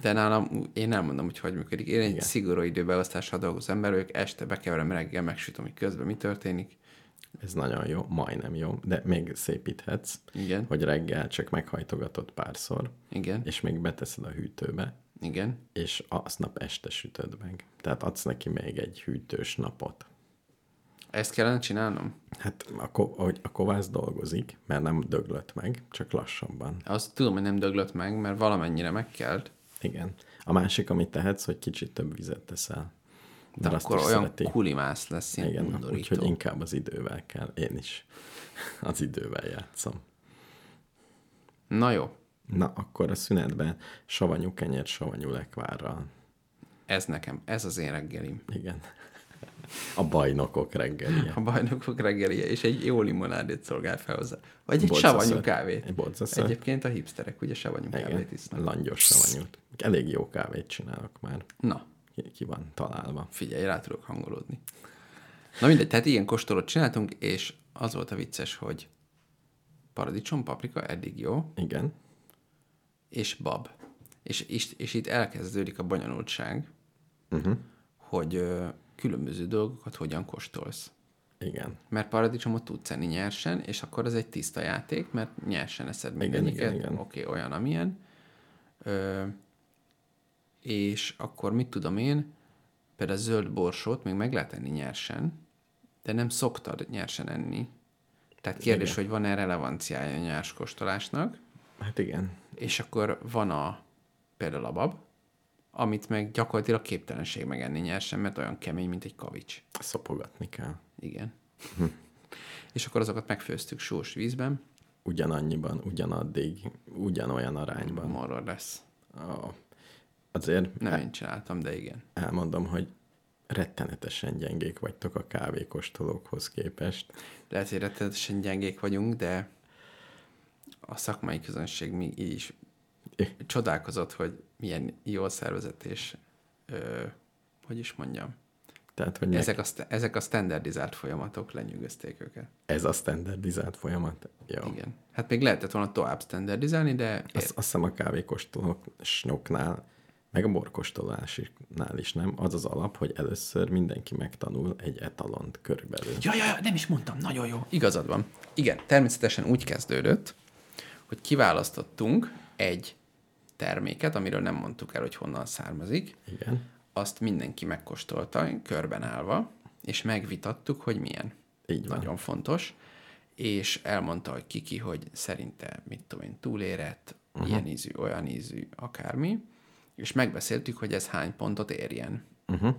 De nálam, én elmondom, hogy hogy működik. Én egy Igen. szigorú időbeosztással dolgozó ember vagyok, este bekeverem reggel, megsütöm, hogy közben mi történik. Ez nagyon jó, majdnem jó, de még szépíthetsz, Igen, hogy reggel csak meghajtogatod párszor, igen, és még beteszed a hűtőbe, igen. és aznap este sütöd meg. Tehát adsz neki még egy hűtős napot. Ezt kellene csinálnom? Hát a, ko- hogy a kovász dolgozik, mert nem döglött meg, csak lassabban. Azt tudom, hogy nem döglött meg, mert valamennyire megkelt. Igen. A másik, amit tehetsz, hogy kicsit több vizet teszel. De Mert akkor olyan szereti. kulimász lesz, ilyen Igen, úgyhogy inkább az idővel kell. Én is az idővel játszom. Na jó, Na, akkor a szünetben savanyú kenyér, savanyú lekvárral. ez nekem, ez az én reggelim. Igen. A bajnokok reggelije. A bajnokok reggelije, és egy jó limonádét szolgál fel hozzá. Vagy egy Bodzaször. savanyú kávét. Bodzaször. Egyébként a hipsterek ugye savanyú Igen, kávét isznak. langyos savanyút. Elég jó kávét csinálok már. Na, Ki, ki van találva. figyelj, rá tudok hangolódni. Na mindegy, tehát ilyen kóstolót csináltunk, és az volt a vicces, hogy paradicsom, paprika, eddig jó, Igen. És bab. És, és, és itt elkezdődik a bonyolultság, Uh-huh. hogy ö, különböző dolgokat hogyan kóstolsz. Igen. Mert paradicsomot tudsz enni nyersen, és akkor az egy tiszta játék, mert nyersen eszed meg Igen, egyiket, igen, igen. oké, olyan, amilyen. Ö, és akkor mit tudom én, például a zöld borsót még meg lehet enni nyersen, de nem szoktad nyersen enni. Tehát kérdés, Igen. hogy van-e relevanciája a nyers kóstolásnak, Hát igen. és akkor van a például a bab, amit meg gyakorlatilag képtelenség megenni nyersen, mert olyan kemény, mint egy kavics. Szopogatni kell. Igen. és akkor azokat megfőztük sós vízben, Ugyanannyiban, ugyanaddig, ugyanolyan arányban. marról lesz. A, azért Nem én csináltam, de igen. elmondom, hogy rettenetesen gyengék vagytok a kávékostolókhoz képest. Lehet, hogy rettenetesen gyengék vagyunk, de a szakmai közönség mi így is csodálkozott, hogy milyen jól szervezett és ö, hogy is mondjam, Tehát, hogy ezek... ezek a, ezek a standardizált folyamatok lenyűgözték őket. ez a standardizált folyamat. Jó. Igen. Hát még lehetett volna tovább standardizálni, de Azt, azt hiszem a kávékóstolóknál, meg a borkóstolásnál is nem, az az alap, hogy először mindenki megtanul egy etalont körülbelül. Ja, ja, ja, nem is mondtam, nagyon jó. Igazad van. Igen, természetesen úgy kezdődött, hogy kiválasztottunk egy terméket, amiről nem mondtuk el, hogy honnan származik. Igen. Azt mindenki megkóstolta, körben állva, és megvitattuk, hogy milyen. Így van. Nagyon fontos. És elmondta, hogy kiki, hogy szerinte, mit tudom én, túlérett, uh-huh. ilyen ízű, olyan ízű, akármi. És megbeszéltük, hogy ez hány pontot érjen. Uh-huh.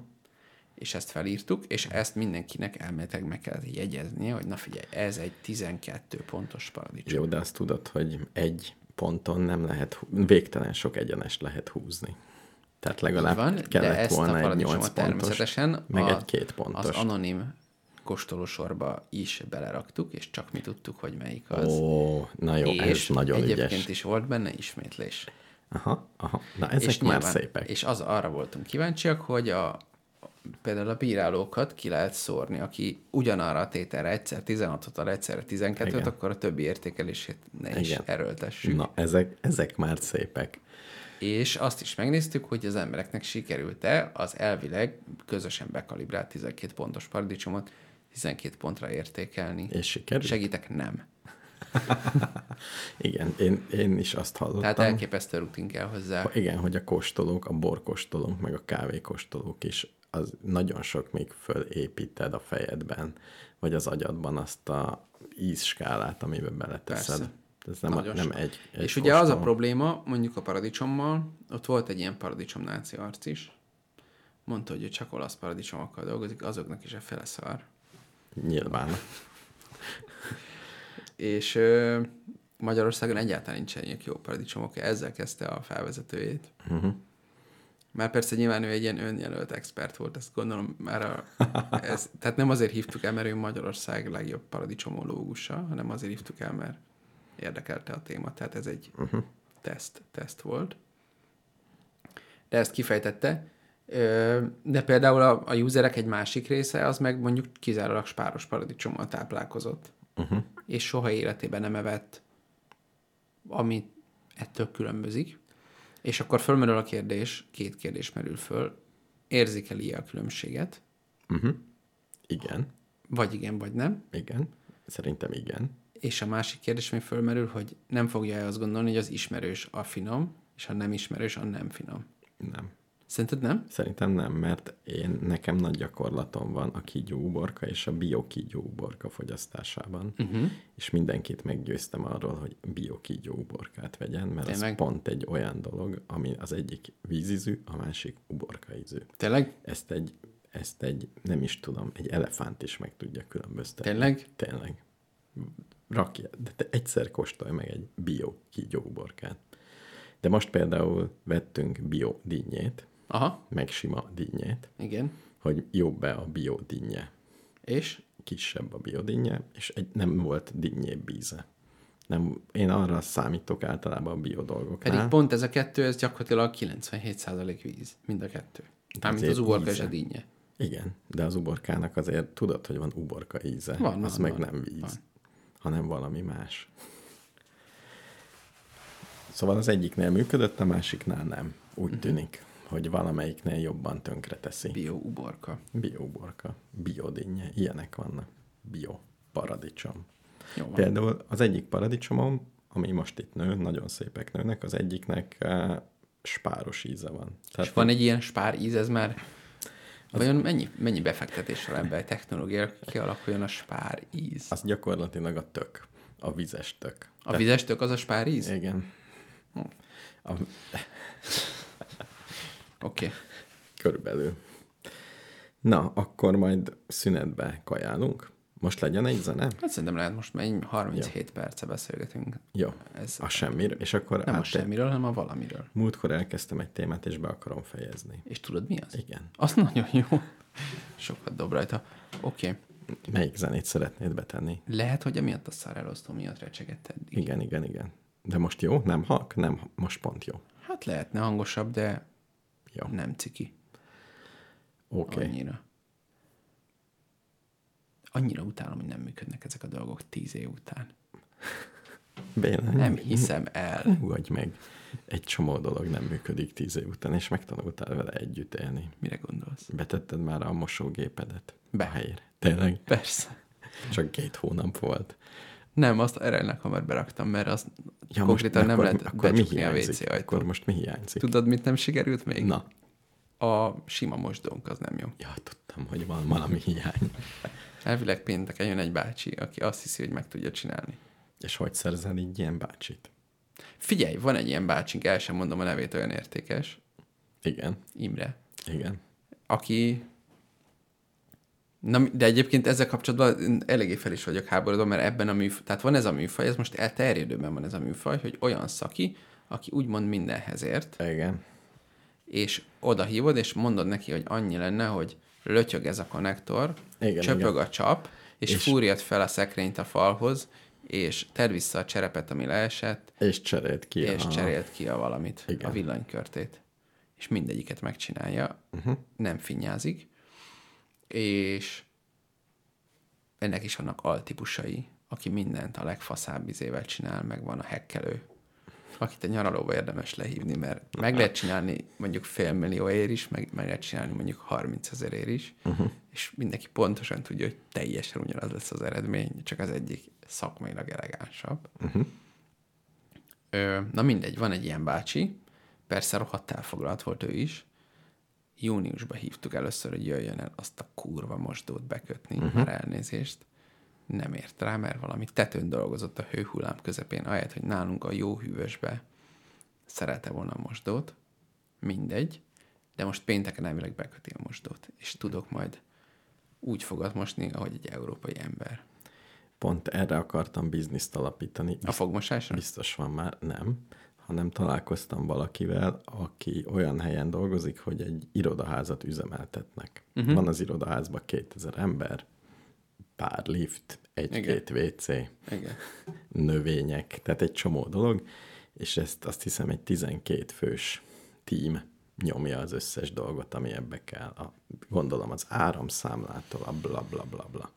És ezt felírtuk, és ezt mindenkinek elméletileg meg kellett jegyeznie, hogy na figyelj, ez egy 12 pontos paradicsom. Jó, de azt tudod, hogy egy ponton nem lehet, végtelen sok egyenest lehet húzni. Tehát legalább Van, kellett de ezt volna a egy paradicsomot 8 pontos, természetesen meg a, egy két pontos. az anonim kóstolósorba is beleraktuk, és csak mi tudtuk, hogy melyik az. Ó, na jó, ez és nagyon egyébként ügyes. is volt benne ismétlés. Aha, aha. Na, ezek és már nyilván- szépek. És az arra voltunk kíváncsiak, hogy a, például a bírálókat ki lehet szórni, aki ugyanarra a tételre egyszer 16-ot ad, egyszerre 12-t, Igen. akkor a többi értékelését ne is Igen. erőltessük. Na, ezek, ezek már szépek. És azt is megnéztük, hogy az embereknek sikerült-e az elvileg közösen bekalibrált 12 pontos paradicsomot 12 pontra értékelni. És sikerült? Segítek, nem. Igen, én, én is azt hallottam. Tehát elképesztő rutin kell hozzá. Ha- Igen, hogy a kóstolók, a borkóstolók, meg a kávékóstolók is, az nagyon sok még fölépíted a fejedben, vagy az agyadban azt a ízskálát, amiben beleteszed. Persze. Ez nem, a, nem egy, egy És ugye az a probléma, mondjuk a paradicsommal, ott volt egy ilyen paradicsom náci arc is, mondta, hogy ő csak olasz paradicsomokkal dolgozik, azoknak is a fele szar. Nyilván. És ö, Magyarországon egyáltalán nincsenek jó paradicsomok, ezzel kezdte a felvezetőjét. Uh-huh. Már persze nyilván ő egy ilyen önjelölt expert volt, ezt gondolom már a, ez, tehát nem azért hívtuk el, mert ő Magyarország legjobb paradicsomológusa, hanem azért hívtuk el, mert érdekelte a téma, tehát ez egy uh-huh. teszt, teszt volt. De ezt kifejtette. De például a, a userek egy másik része, az meg mondjuk kizárólag spáros paradicsommal táplálkozott. Uh-huh. És soha életében nem evett, ami ettől különbözik. És akkor fölmerül a kérdés, két kérdés merül föl. Érzékeli a különbséget? Igen, Vagy igen, vagy nem. igen. Szerintem igen. És a másik kérdés, ami fölmerül, hogy nem fogja-e azt gondolni, hogy az ismerős a finom, és a nem ismerős a nem finom. Nem. Szerinted nem? Szerintem nem, mert én nekem nagy gyakorlatom van a kígyó uborka és a bio kígyó uborka fogyasztásában, uh-huh. és mindenkit meggyőztem arról, hogy bio kígyó uborkát vegyen, mert Tényleg? ez pont egy olyan dolog, ami az egyik vízízű, a másik uborkaízű. Tényleg? Ezt egy, ezt egy, nem is tudom, egy elefánt is meg tudja különböztetni. Tényleg? Tényleg. Rakja, de te egyszer kóstolj meg egy bio kígyó uborkát. De most például vettünk bio dinnyét, Aha, meg sima dinnyét, igen. hogy jobb-e a bio dinnye. És? Kisebb a bio dinnye, és egy, nem volt dinnyébb íze. Nem, én arra számítok általában a bio dolgoknál. Pedig pont ez a kettő, ez gyakorlatilag 97% víz. Mind a kettő. Mármint az uborka és íze. a dinnye. Igen, de az uborkának azért tudod, hogy van uborka íze. Van, az van, meg van. nem víz, Van. hanem valami más. Szóval az egyiknél működött, a másiknál nem. Úgy Mhm. tűnik, hogy valamelyiknél jobban tönkre teszi. Bio uborka. Biouborka, biodinnye, ilyenek vannak. Bio, paradicsom. Jó van. Például az egyik paradicsomom, ami most itt nő, nagyon szépek nőnek, az egyiknek uh, spáros íze van. És van egy ilyen spár íz, ez már Vajon mennyi, mennyi befektetésre ebbe a technológia, kialakuljon a spár íz? az gyakorlatilag a tök, a vizes tök. A vizes tök az a spár íz? Igen. A, Okay. körülbelül. Na, akkor majd szünetbe kajálunk. Most legyen egy zene? Hát szerintem lehet most már így 37 perce beszélgetünk. Jó. Ez A semmiről. És akkor nem a át- semmiről, hanem a valamiről. Múltkor elkezdtem egy témát, és be akarom fejezni. És tudod mi az? Igen. Az nagyon jó. Sokat dob rajta. Oké. Okay. Melyik zenét szeretnéd betenni? Lehet, hogy emiatt a szar elosztó miatt recsegett eddig. Igen, igen, igen. De most jó? Nem halk? Nem, most pont jó. Hát lehetne hangosabb, de Jó. nem ciki. Oké. Okay. Annyira. Annyira utálom, hogy nem működnek ezek a dolgok tíz év után. Béla, Nem hiszem el. Nyugodj meg. Egy csomó dolog nem működik tíz év után, és megtanultál vele együtt élni. Mire gondolsz? Betetted már a mosógépedet Be. a helyére. Tényleg? Persze. Csak két hónap volt. Nem, azt erre hamar beraktam, mert az ja, konkrétan nem akkor, lehet akkor mi a? WC ajtót. Akkor most mi hiányzik? Tudod, mit nem sikerült még? Na, A sima mosdónk az nem jó. ja, tudtam, hogy van valami hiány. Elvileg pénteken jön egy bácsi, aki azt hiszi, hogy meg tudja csinálni. És hogy szerzel így ilyen bácsit? Figyelj, van egy ilyen bácsink, el sem mondom a nevét, olyan értékes, Igen, Imre, igen. aki... Na, de egyébként ezzel kapcsolatban eléggé fel is vagyok háborodva, mert ebben a műfaj, tehát van ez a műfaj, ez most elterjedőben van ez a műfaj, hogy olyan szaki, aki úgymond mindenhez ért, Igen. és oda hívod, és mondod neki, hogy annyi lenne, hogy lötyög ez a konnektor, Igen, csöpög igen. a csap, és, És- fúrjad fel a szekrényt a falhoz, és tedd vissza a cserepet, ami leesett, És cserélt ki és a... cserélt ki a valamit, Igen. a villanykörtét. És mindegyiket megcsinálja, uh-huh. nem finnyázik, és ennek is vannak altípusai, aki mindent a legfaszább izével csinál, meg van a hekkelő, akit a nyaralóba érdemes lehívni, mert meg lehet csinálni mondjuk fél millió ér is, meg, meg lehet csinálni mondjuk 30 ezer ér is, uh-huh. és mindenki pontosan tudja, hogy teljesen ugyanaz lesz az eredmény, csak az egyik szakmailag elegánsabb. Uh-huh. Ö, na mindegy, van egy ilyen bácsi, persze rohadt elfoglalt volt ő is, júniusban hívtuk először, hogy jöjjön el azt a kurva mosdót bekötni, uh-huh. már elnézést. Nem ért rá, mert valami tetőn dolgozott a hőhullám közepén, ahelyett, hogy nálunk a jó hűvösbe szerelte volna a mosdót. Mindegy. De most pénteken elvileg beköti a mosdót, és tudok majd úgy fogat mosni, ahogy egy európai ember. Pont erre akartam bizniszt alapítani. A fogmosásra? Biztos van már, nem, hanem találkoztam valakivel, aki olyan helyen dolgozik, hogy egy irodaházat üzemeltetnek. Mhm. Uh-huh. Van az irodaházban 2000 ember, pár lift, egy-két WC, Igen. növények, tehát egy csomó dolog, és ezt azt hiszem egy 12 fős tím nyomja az összes dolgot, ami ebbe kell. A, gondolom az áramszámlától, a bla bla bla bla.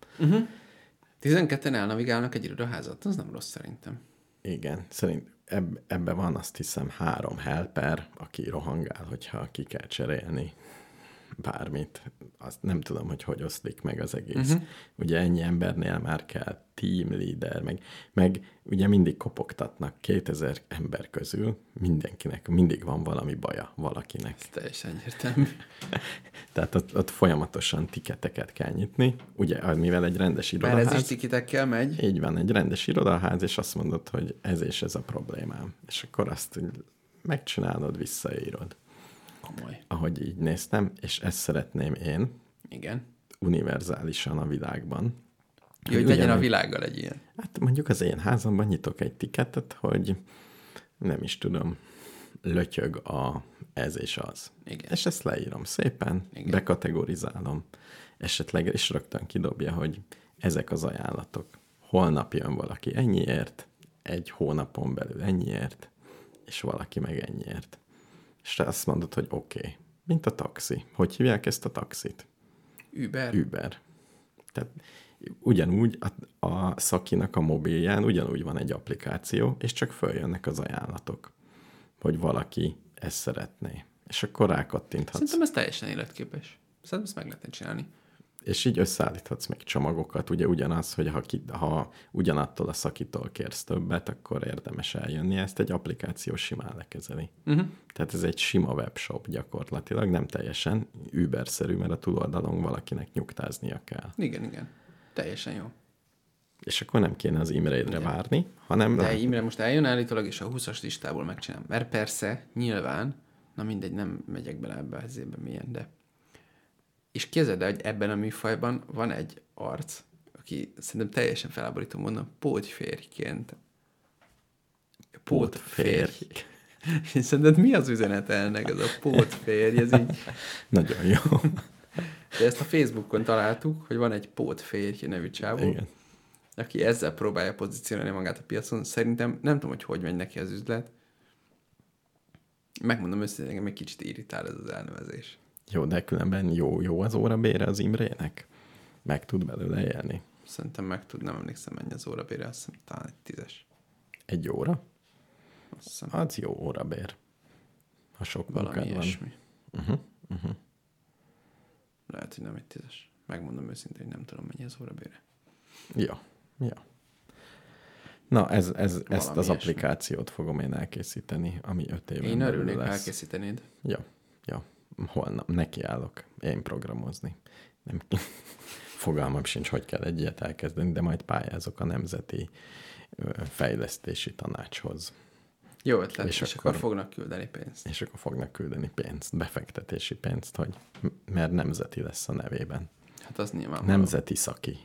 12-en elnavigálnak egy irodaházat, az nem rossz szerintem. Igen, szerint eb, ebbe van azt hiszem három helper, aki rohangál, hogyha ki kell cserélni bármit. Azt nem tudom, hogy hogy oszlik meg az egész. Uh-huh. Ugye ennyi embernél már kell team leader, meg, meg ugye mindig kopogtatnak 2000 ember közül, mindenkinek mindig van valami baja valakinek. Ez teljesen egyértelmű. Tehát ott, ott folyamatosan tiketeket kell nyitni, ugye, mivel egy rendes Mert irodaház... ez is tikitekkel megy. Így van, egy rendes irodaház, és azt mondod, hogy ez és ez a problémám. És akkor azt megcsinálod, visszaírod. Komoly. Ahogy így néztem, és ezt szeretném én Igen. univerzálisan a világban. Jó, hogy legyen a világgal egy ilyen. Hát mondjuk az én házamban nyitok egy tiketet, hogy nem is tudom, lötyög a ez és az. Igen. És ezt leírom szépen, Igen. bekategorizálom, esetleg és rögtön kidobja, hogy ezek az ajánlatok. Holnap jön valaki ennyiért, egy hónapon belül ennyiért, és valaki meg ennyiért. És te azt mondod, hogy oké, okay. mint a taxi. Hogy hívják ezt a taxit? Uber. Uber. Tehát ugyanúgy a, a szakinak a mobilján ugyanúgy van egy applikáció, és csak följönnek az ajánlatok, hogy valaki ezt szeretné. És akkor rákattinthatsz. Szerintem ez teljesen életképes. Szerintem ezt meg lehetne csinálni. És így összeállíthatsz még csomagokat. Ugye ugyanaz, hogy ha, ki, ha ugyanattól a szakitól kérsz többet, akkor érdemes eljönni. Ezt egy applikáció simán lekezeli. Uh-huh. Tehát ez egy sima webshop gyakorlatilag, nem teljesen Uber-szerű, mert a túloldalon valakinek nyugtáznia kell. Igen, igen. Teljesen jó. És akkor nem kéne az Imre-re várni, hanem De lát- Imre most eljön állítólag, és a 20-as listából megcsinálom. Mert persze, nyilván, na mindegy, nem megyek bele ebbe az évbe milyen, de... És képzeld el, hogy ebben a műfajban van egy arc, aki szerintem teljesen feláborító mondom, pótférjként. Pótférj. És szerinted mi az üzenet ennek, ez a pótférj, ez így... Nagyon jó. De ezt a Facebookon találtuk, hogy van egy pótférj nevű csávó, Igen. aki ezzel próbálja pozícionálni magát a piacon. Szerintem nem tudom, hogy hogy megy neki az üzlet. Megmondom őszintén, engem egy kicsit irritál ez az elnevezés. Jó, de különben jó, jó az órabére az Imrének? Meg tud belőle élni? Szerintem meg tud, nem emlékszem mennyi az órabére, azt hiszem talán egy tízes. Egy óra? Azt hiszem Az jó órabér. Ha sok valami munkád van. ilyesmi. Uh-huh, uh-huh. Lehet, hogy nem egy tízes. Megmondom őszintén, hogy nem tudom mennyi az órabére. Ja, ja. Na, ez, ez, ezt az ilyesmi. applikációt fogom én elkészíteni, ami öt éven Én örülnék, lesz. elkészítenéd. Ja, ja. Holnap nekiállok én programozni. Nem, fogalmam sincs, hogy kell egy ilyet elkezdeni, de majd pályázok a Nemzeti Fejlesztési Tanácshoz. Jó ötlet, És és, és akkor- akkor fognak küldeni pénzt. És akkor fognak küldeni pénzt, befektetési pénzt, hogy mert nemzeti lesz a nevében. Hát az nyilván. Nemzeti szaki.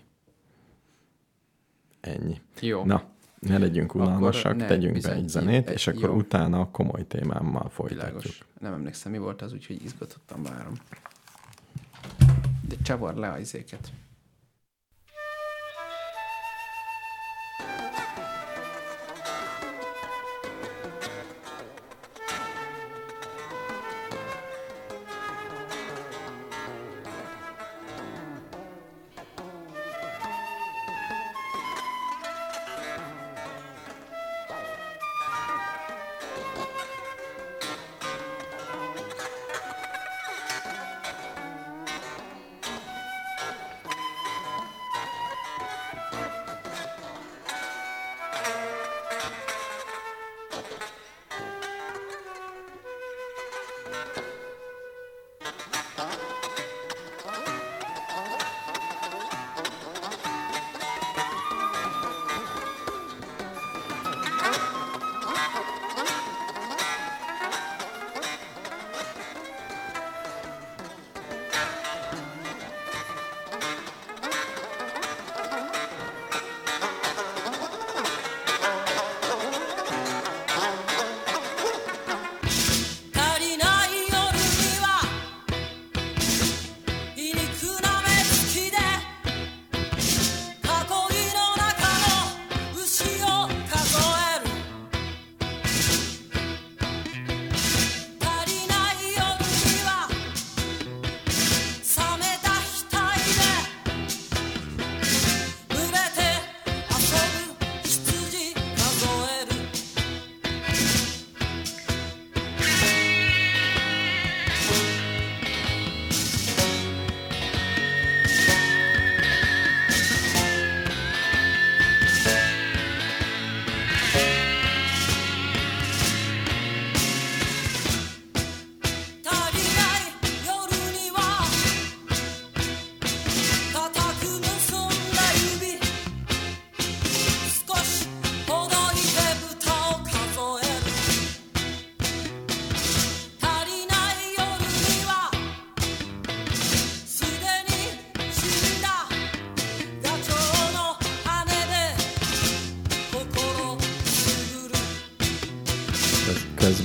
Ennyi. Jó. Na, ne legyünk unalmasak, ne, tegyünk bizony, be egy zenét, egy- és akkor jó. utána a komoly témámmal folytatjuk. Világos. Nem emlékszem, mi volt az, úgyhogy izgatottan várom. De csavar le a izéket.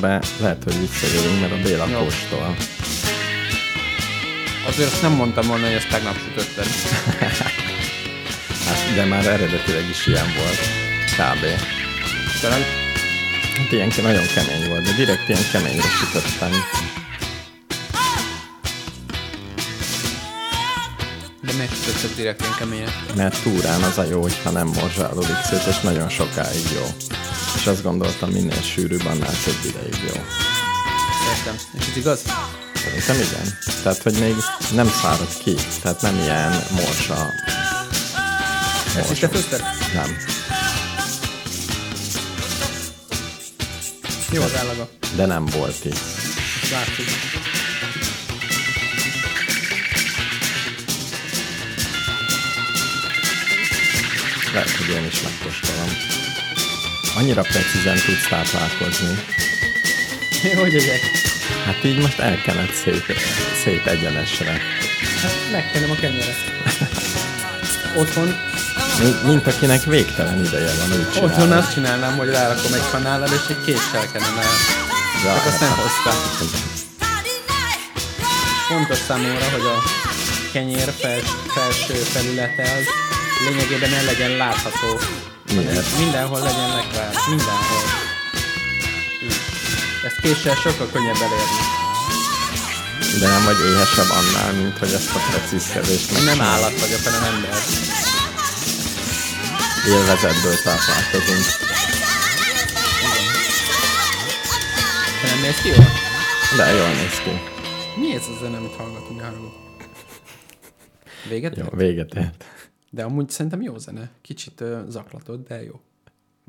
Közben lehet, hogy visszajövünk, mert a Béla Jó. kóstol. Azért azt nem mondtam volna, hogy ezt tegnap sütötted. Hát, de már eredetileg is ilyen volt. Kb. Tényleg? Hát ilyen nagyon kemény volt, de direkt ilyen keményre sütöttem. De miért sütötted direkt ilyen keményen? Mert túrán az a jó, hogyha nem morzsálódik szét, és nagyon sokáig jó. És azt gondoltam, minél sűrűbb, annál több ideig jó. Értem. És ez igaz? Szerintem igen. Tehát, hogy még nem szárad ki. Tehát nem ilyen morzsa. Ezt is te főzted? Nem. Jó az állaga. De nem volt itt. Látszik. Lehet, hogy én is megkóstolom. Annyira precízen tudsz táplálkozni. Hogy ezek? Hát így most elkened szép, szép egyenesre. Hát megkennem a kenyeret. Otthon, Mint, mint akinek végtelen ideje van úgy otthon csinálni. azt csinálnám, hogy rárakom egy kanállal, és egy késsel kenem el. Ja, Csak azt nem hát- hoztam. Fontos számomra, hogy a kenyér fels, felső felülete az lényegében ne legyen látható. Miért? Mindenhol legyen lekvár. Mindenhol. Ezt késsel sokkal könnyebb elérni. De nem vagy éhesebb annál, mint hogy ezt a precízkedést Nem megcsinálod. állat vagyok, hanem ember. Élvezetből táplálkozunk. Te nem néz ki jól? De jól néz ki. Mi ez a zene, amit hallgatunk? Ne haragudj. Véget? Jó, ért? véget ért. De amúgy szerintem jó zene. Kicsit uh, zaklatod, de jó.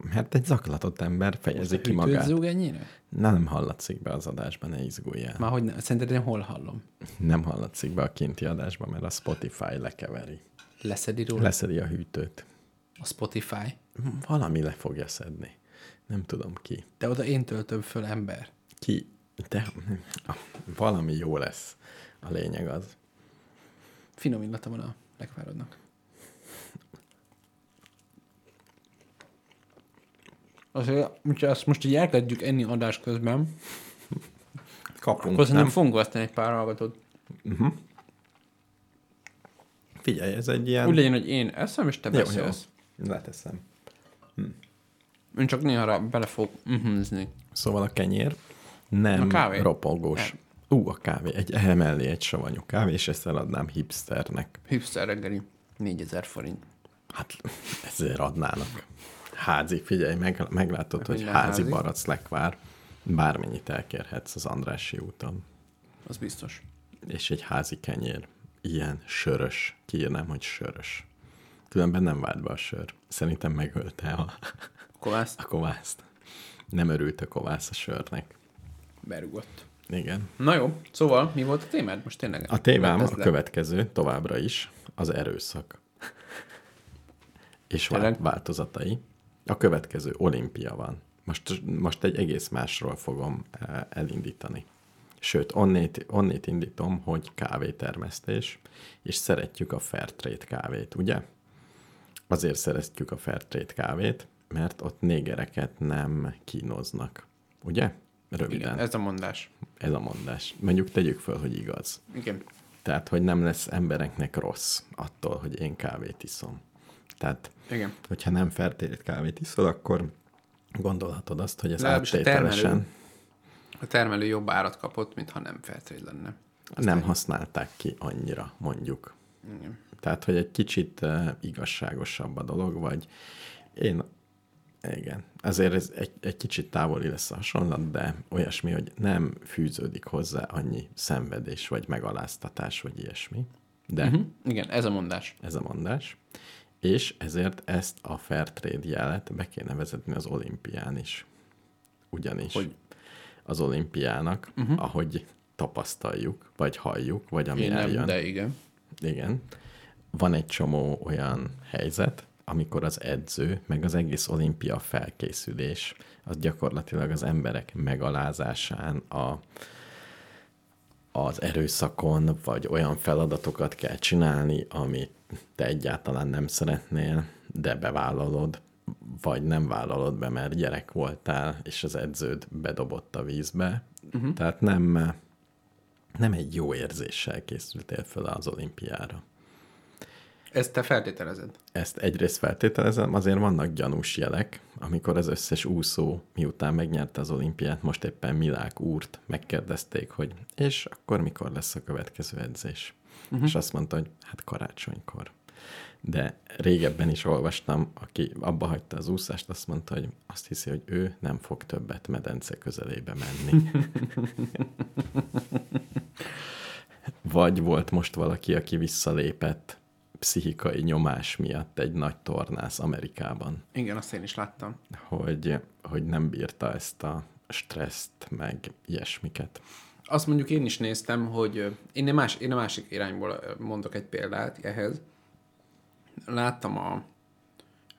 Hát egy zaklatott ember fejezi ki Hűtőt magát. zúg ennyire? Nem hallatszik be az adásban, ne izguljál. Már hogy ne, szerinted én hol hallom? Nem hallatszik be a kinti adásban, mert a Spotify lekeveri. Leszedi róla? Leszedi a hűtőt. A Spotify. Valami le fogja szedni. Nem tudom ki. De oda én töltöm föl ember. Ki? De valami jó lesz. A lényeg az. Finom illata van a lekvárodnak. Azért, hogyha ezt most így elkezdjük enni adás közben, Kapunk, akkor szerintem fogunk veszteni egy pár hallgatót. Figyelj, ez egy ilyen... Úgy legyen, hogy én eszem, és te Jó, jó. beszélsz. Leteszem. Én csak néha rá bele fog uhumzni. Szóval a kenyér nem A kávé? ropogós. Ú, a kávé. Egy emellé egy savanyú kávé, és ezt eladnám hipsternek. Hipster reggeli. 4000 forint. Hát ezért adnának. Házi, figyelj, meg, meglátod, hogy minden házi, házi. barack lekvár. Bármennyit elkérhetsz az Andrássy úton. Az biztos. És egy házi kenyér. Ilyen sörös. Kiírnám, hogy sörös. Különben nem vált be a sör. Szerintem megölte a, Kovászt a kovászt. Nem örült a kovász a sörnek. berugott. Igen. Na jó, szóval mi volt a témád most tényleg? A témám a le. következő, továbbra is, az erőszak. És Tényleg? vál- változatai. A következő olimpia van. Most, most egy egész másról fogom eh, elindítani. Sőt, onnét, onnét indítom, hogy kávétermesztés, és szeretjük a Fairtrade kávét, ugye? Azért szeretjük a Fairtrade kávét, mert ott négereket nem kínoznak. Ugye? Röviden. Igen, ez... ez a mondás. ez a mondás. Mondjuk tegyük föl, hogy igaz. Igen. Tehát, hogy nem lesz embereknek rossz attól, hogy én kávét iszom. Tehát, Igen. hogyha nem fertőt kávét iszol, akkor gondolhatod azt, hogy ez Legalábbis a áttételesen termelő. A termelő jobb árat kapott, mintha nem feltréd lenne. nem használták ki annyira, mondjuk. Igen. Tehát, hogy egy kicsit uh, igazságosabb a dolog, vagy én, igen, azért ez egy, egy kicsit távoli lesz a hasonlat, de olyasmi, hogy nem fűződik hozzá annyi szenvedés, vagy megaláztatás, vagy ilyesmi. De Uh-huh. Igen, ez a mondás. ez a mondás, és ezért ezt a Fairtrade jelet be kéne vezetni az olimpián is. Ugyanis Hogy? az olimpiának, uh-huh. ahogy tapasztaljuk, vagy halljuk, vagy ami Én nem, eljön, de igen. igen, van egy csomó olyan helyzet, amikor az edző, meg az egész olimpia felkészülés, az gyakorlatilag az emberek megalázásán, a, az erőszakon, vagy olyan feladatokat kell csinálni, amit te egyáltalán nem szeretnél, de bevállalod, vagy nem vállalod be, mert gyerek voltál, és az edződ bedobott a vízbe. Uh-huh. Tehát nem, nem egy jó érzéssel készültél fel az olimpiára. Ezt te feltételezed. Ezt egyrészt feltételezem, azért vannak gyanús jelek, amikor az összes úszó, miután megnyerte az olimpiát, most éppen Milák úrt megkérdezték, hogy és akkor mikor lesz a következő edzés? Uh-huh. És azt mondta, hogy hát karácsonykor. De régebben is olvastam, aki abba hagyta az úszást, azt mondta, hogy azt hiszi, hogy ő nem fog többet medence közelébe menni. Vagy volt most valaki, aki visszalépett pszichikai nyomás miatt egy nagy tornász Amerikában. Igen, azt én is láttam. Hogy, hogy nem bírta ezt a stresszt, meg ilyesmiket. Azt mondjuk én is néztem, hogy én a, más, én a másik irányból mondok egy példát ehhez. Láttam a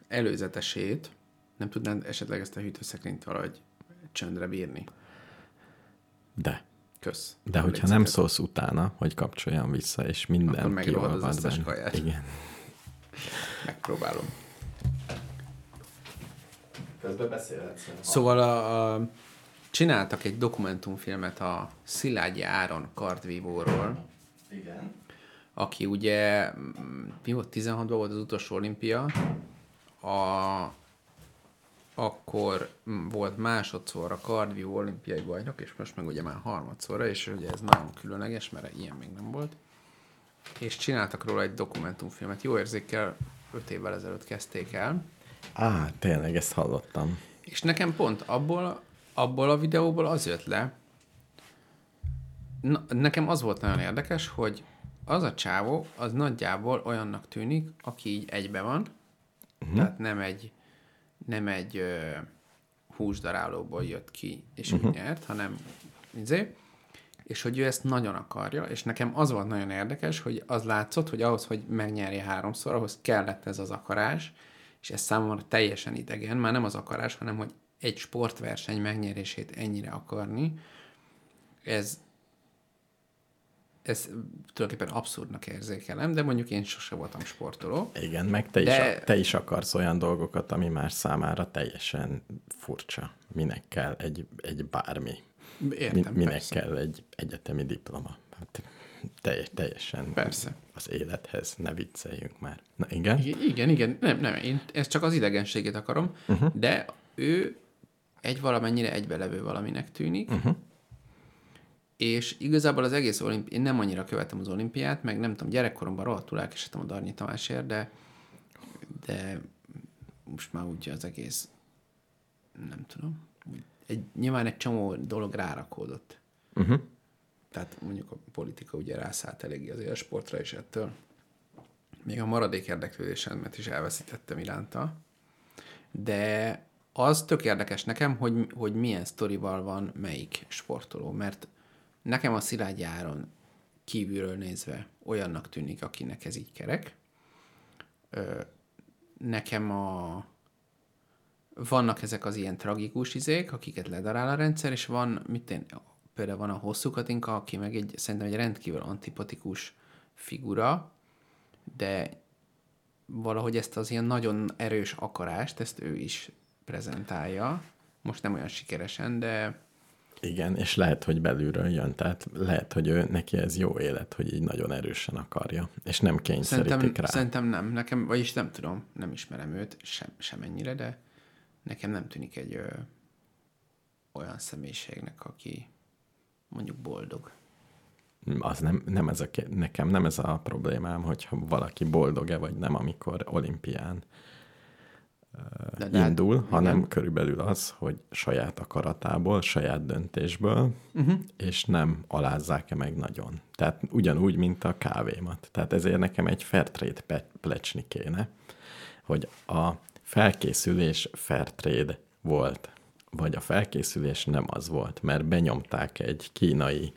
előzetesét, nem tudnád esetleg ezt a hűtőszekrényt valahogy csöndre bírni? De. Kösz. De hogyha nem szólsz utána, hogy kapcsoljam vissza, és minden Akkor az összes benne. kaját. Igen. Megpróbálom. Közben beszélhetsz. Szóval a, a, csináltak egy dokumentumfilmet a Szilágyi Áron kardvívóról, Igen. aki ugye, mm, mi volt, 16-ban volt az utolsó olimpia, a, akkor mm, volt másodszor a kardvívó olimpiai bajnok, és most meg ugye már harmadszorra, és ugye ez nagyon különleges, mert ilyen még nem volt. És csináltak róla egy dokumentumfilmet, jó érzékkel, 5 évvel ezelőtt kezdték el, Á, tényleg, ezt hallottam. És nekem pont abból, abból a videóból az jött le, na, nekem az volt nagyon érdekes, hogy az a csávó, az nagyjából olyannak tűnik, aki így egybe van, uh-huh. tehát nem egy, nem egy ö, húsdarálóból jött ki, és uh-huh. úgy nyert, hanem izé, és hogy ő ezt nagyon akarja, és nekem az volt nagyon érdekes, hogy az látszott, hogy ahhoz, hogy megnyerje háromszor, ahhoz kellett ez az akarás, és ez számomra teljesen idegen, már nem az akarás, hanem hogy egy sportverseny megnyerését ennyire akarni, ez, ez tulajdonképpen abszurdnak érzékelem, de mondjuk én sose voltam sportoló. Igen, meg te, De- is, te is akarsz olyan dolgokat, ami más számára teljesen furcsa. Minek kell egy, egy bármi? Értem, Mi, minek persze. kell egy egyetemi diploma? Hát, teljes, teljesen Persze. az élethez, ne vicceljünk már. Na igen? Igen, igen, igen. Nem, nem, én ezt csak az idegenségét akarom, uh-huh. de ő egy valamennyire egybelevő valaminek tűnik, uh-huh. és igazából az egész olimpi... Én nem annyira követem az olimpiát, meg nem tudom, gyerekkoromban rohadtul elkesedtem a Darnyi Tamásért, de, de most már úgy az egész, nem tudom, egy, nyilván egy csomó dolog rárakódott. Uh-huh. Tehát mondjuk a politika ugye rászállt eléggé az élsportra, és ettől még a maradék érdeklődésemet is elveszítettem iránta. De az tök érdekes nekem, hogy, hogy milyen sztorival van melyik sportoló, mert nekem a Szilágyi Áron kívülről nézve olyannak tűnik, akinek ez így kerek. Nekem a vannak ezek az ilyen tragikus izék, akiket ledarál a rendszer, és van, mit én, például van a hosszú Katinka, aki meg egy, szerintem egy rendkívül antipatikus figura, de valahogy ezt az ilyen nagyon erős akarást, ezt ő is prezentálja. Most nem olyan sikeresen, de Igen, és lehet, hogy belülről jön, tehát lehet, hogy ő, neki ez jó élet, hogy így nagyon erősen akarja, és nem kényszerítik szerintem, rá. szerintem nem. Nekem, vagyis nem tudom, nem ismerem őt sem, semennyire, de nekem nem tűnik egy ö, olyan személyiségnek, aki mondjuk boldog. az nem, nem ez a, nekem nem ez a problémám, hogyha valaki boldog-e vagy nem, amikor olimpián De, de indul, hát, hanem igen. körülbelül az, hogy saját akaratából, saját döntésből, uh-huh. és nem alázzák-e meg nagyon. Tehát ugyanúgy, mint a kávémat. Tehát ezért nekem egy Fairtrade plecsni kéne, hogy a felkészülés Fairtrade volt, vagy a felkészülés nem az volt, mert benyomták egy kínai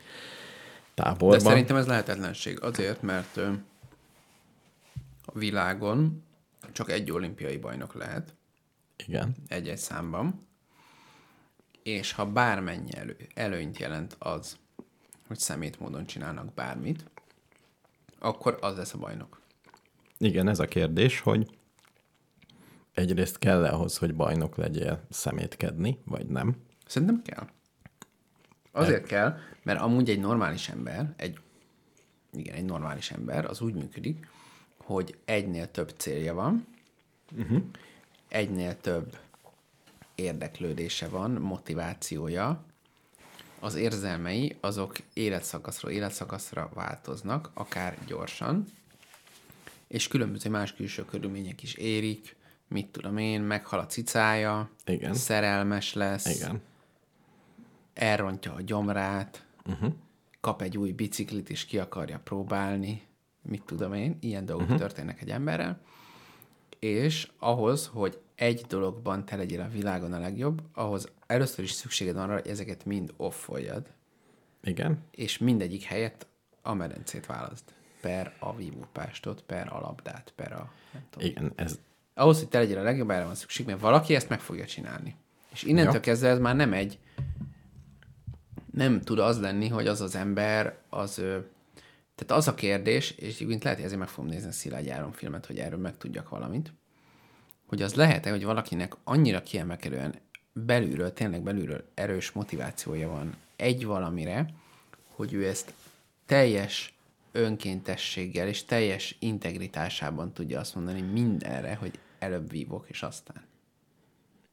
táborba. De szerintem ez lehetetlenség. Azért, mert a világon csak egy olimpiai bajnok lehet, Igen. egy-egy számban, és ha bármennyi elő, előnyt jelent az, hogy szemét módon csinálnak bármit, akkor az lesz a bajnok. Igen, ez a kérdés, hogy egyrészt kell -e ahhoz, hogy bajnok legyél szemétkedni, vagy nem? Szerintem kell. Azért kell, mert amúgy egy normális ember, egy, igen, egy normális ember, az úgy működik, hogy egynél több célja van, uh-huh. egynél több érdeklődése van, motivációja, az érzelmei azok életszakaszról életszakaszra változnak, akár gyorsan, és különböző más külső körülmények is érik, mit tudom én, meghal a cicája, Igen. szerelmes lesz, Igen. elrontja a gyomrát, uh-huh. kap egy új biciklit, és ki akarja próbálni, mit tudom én, ilyen dolgok uh-huh. történnek egy emberrel, és ahhoz, hogy egy dologban te legyél a világon a legjobb, ahhoz először is szükséged van arra, hogy ezeket mind offoljad, Igen. és mindegyik helyett a medencét válaszd. Per a vívópástot, per a labdát, per a... Nem tudom. Igen, ez Ahhoz, hogy te legyél a legjobb, erre van szükség, mert valaki ezt meg fogja csinálni. És innentől Ja. kezdve ez már nem egy... Nem tud az lenni, hogy az az ember, az... Tehát az a kérdés, és egyébként lehet, hogy ezért meg fogom nézni a Szilágy Áron filmet, hogy erről megtudjak valamit, hogy az lehet-e, hogy valakinek annyira kiemelkedően belülről, tényleg belülről erős motivációja van egy valamire, hogy ő ezt teljes önkéntességgel és teljes integritásában tudja azt mondani mindenre, hogy előbb vívok, és aztán.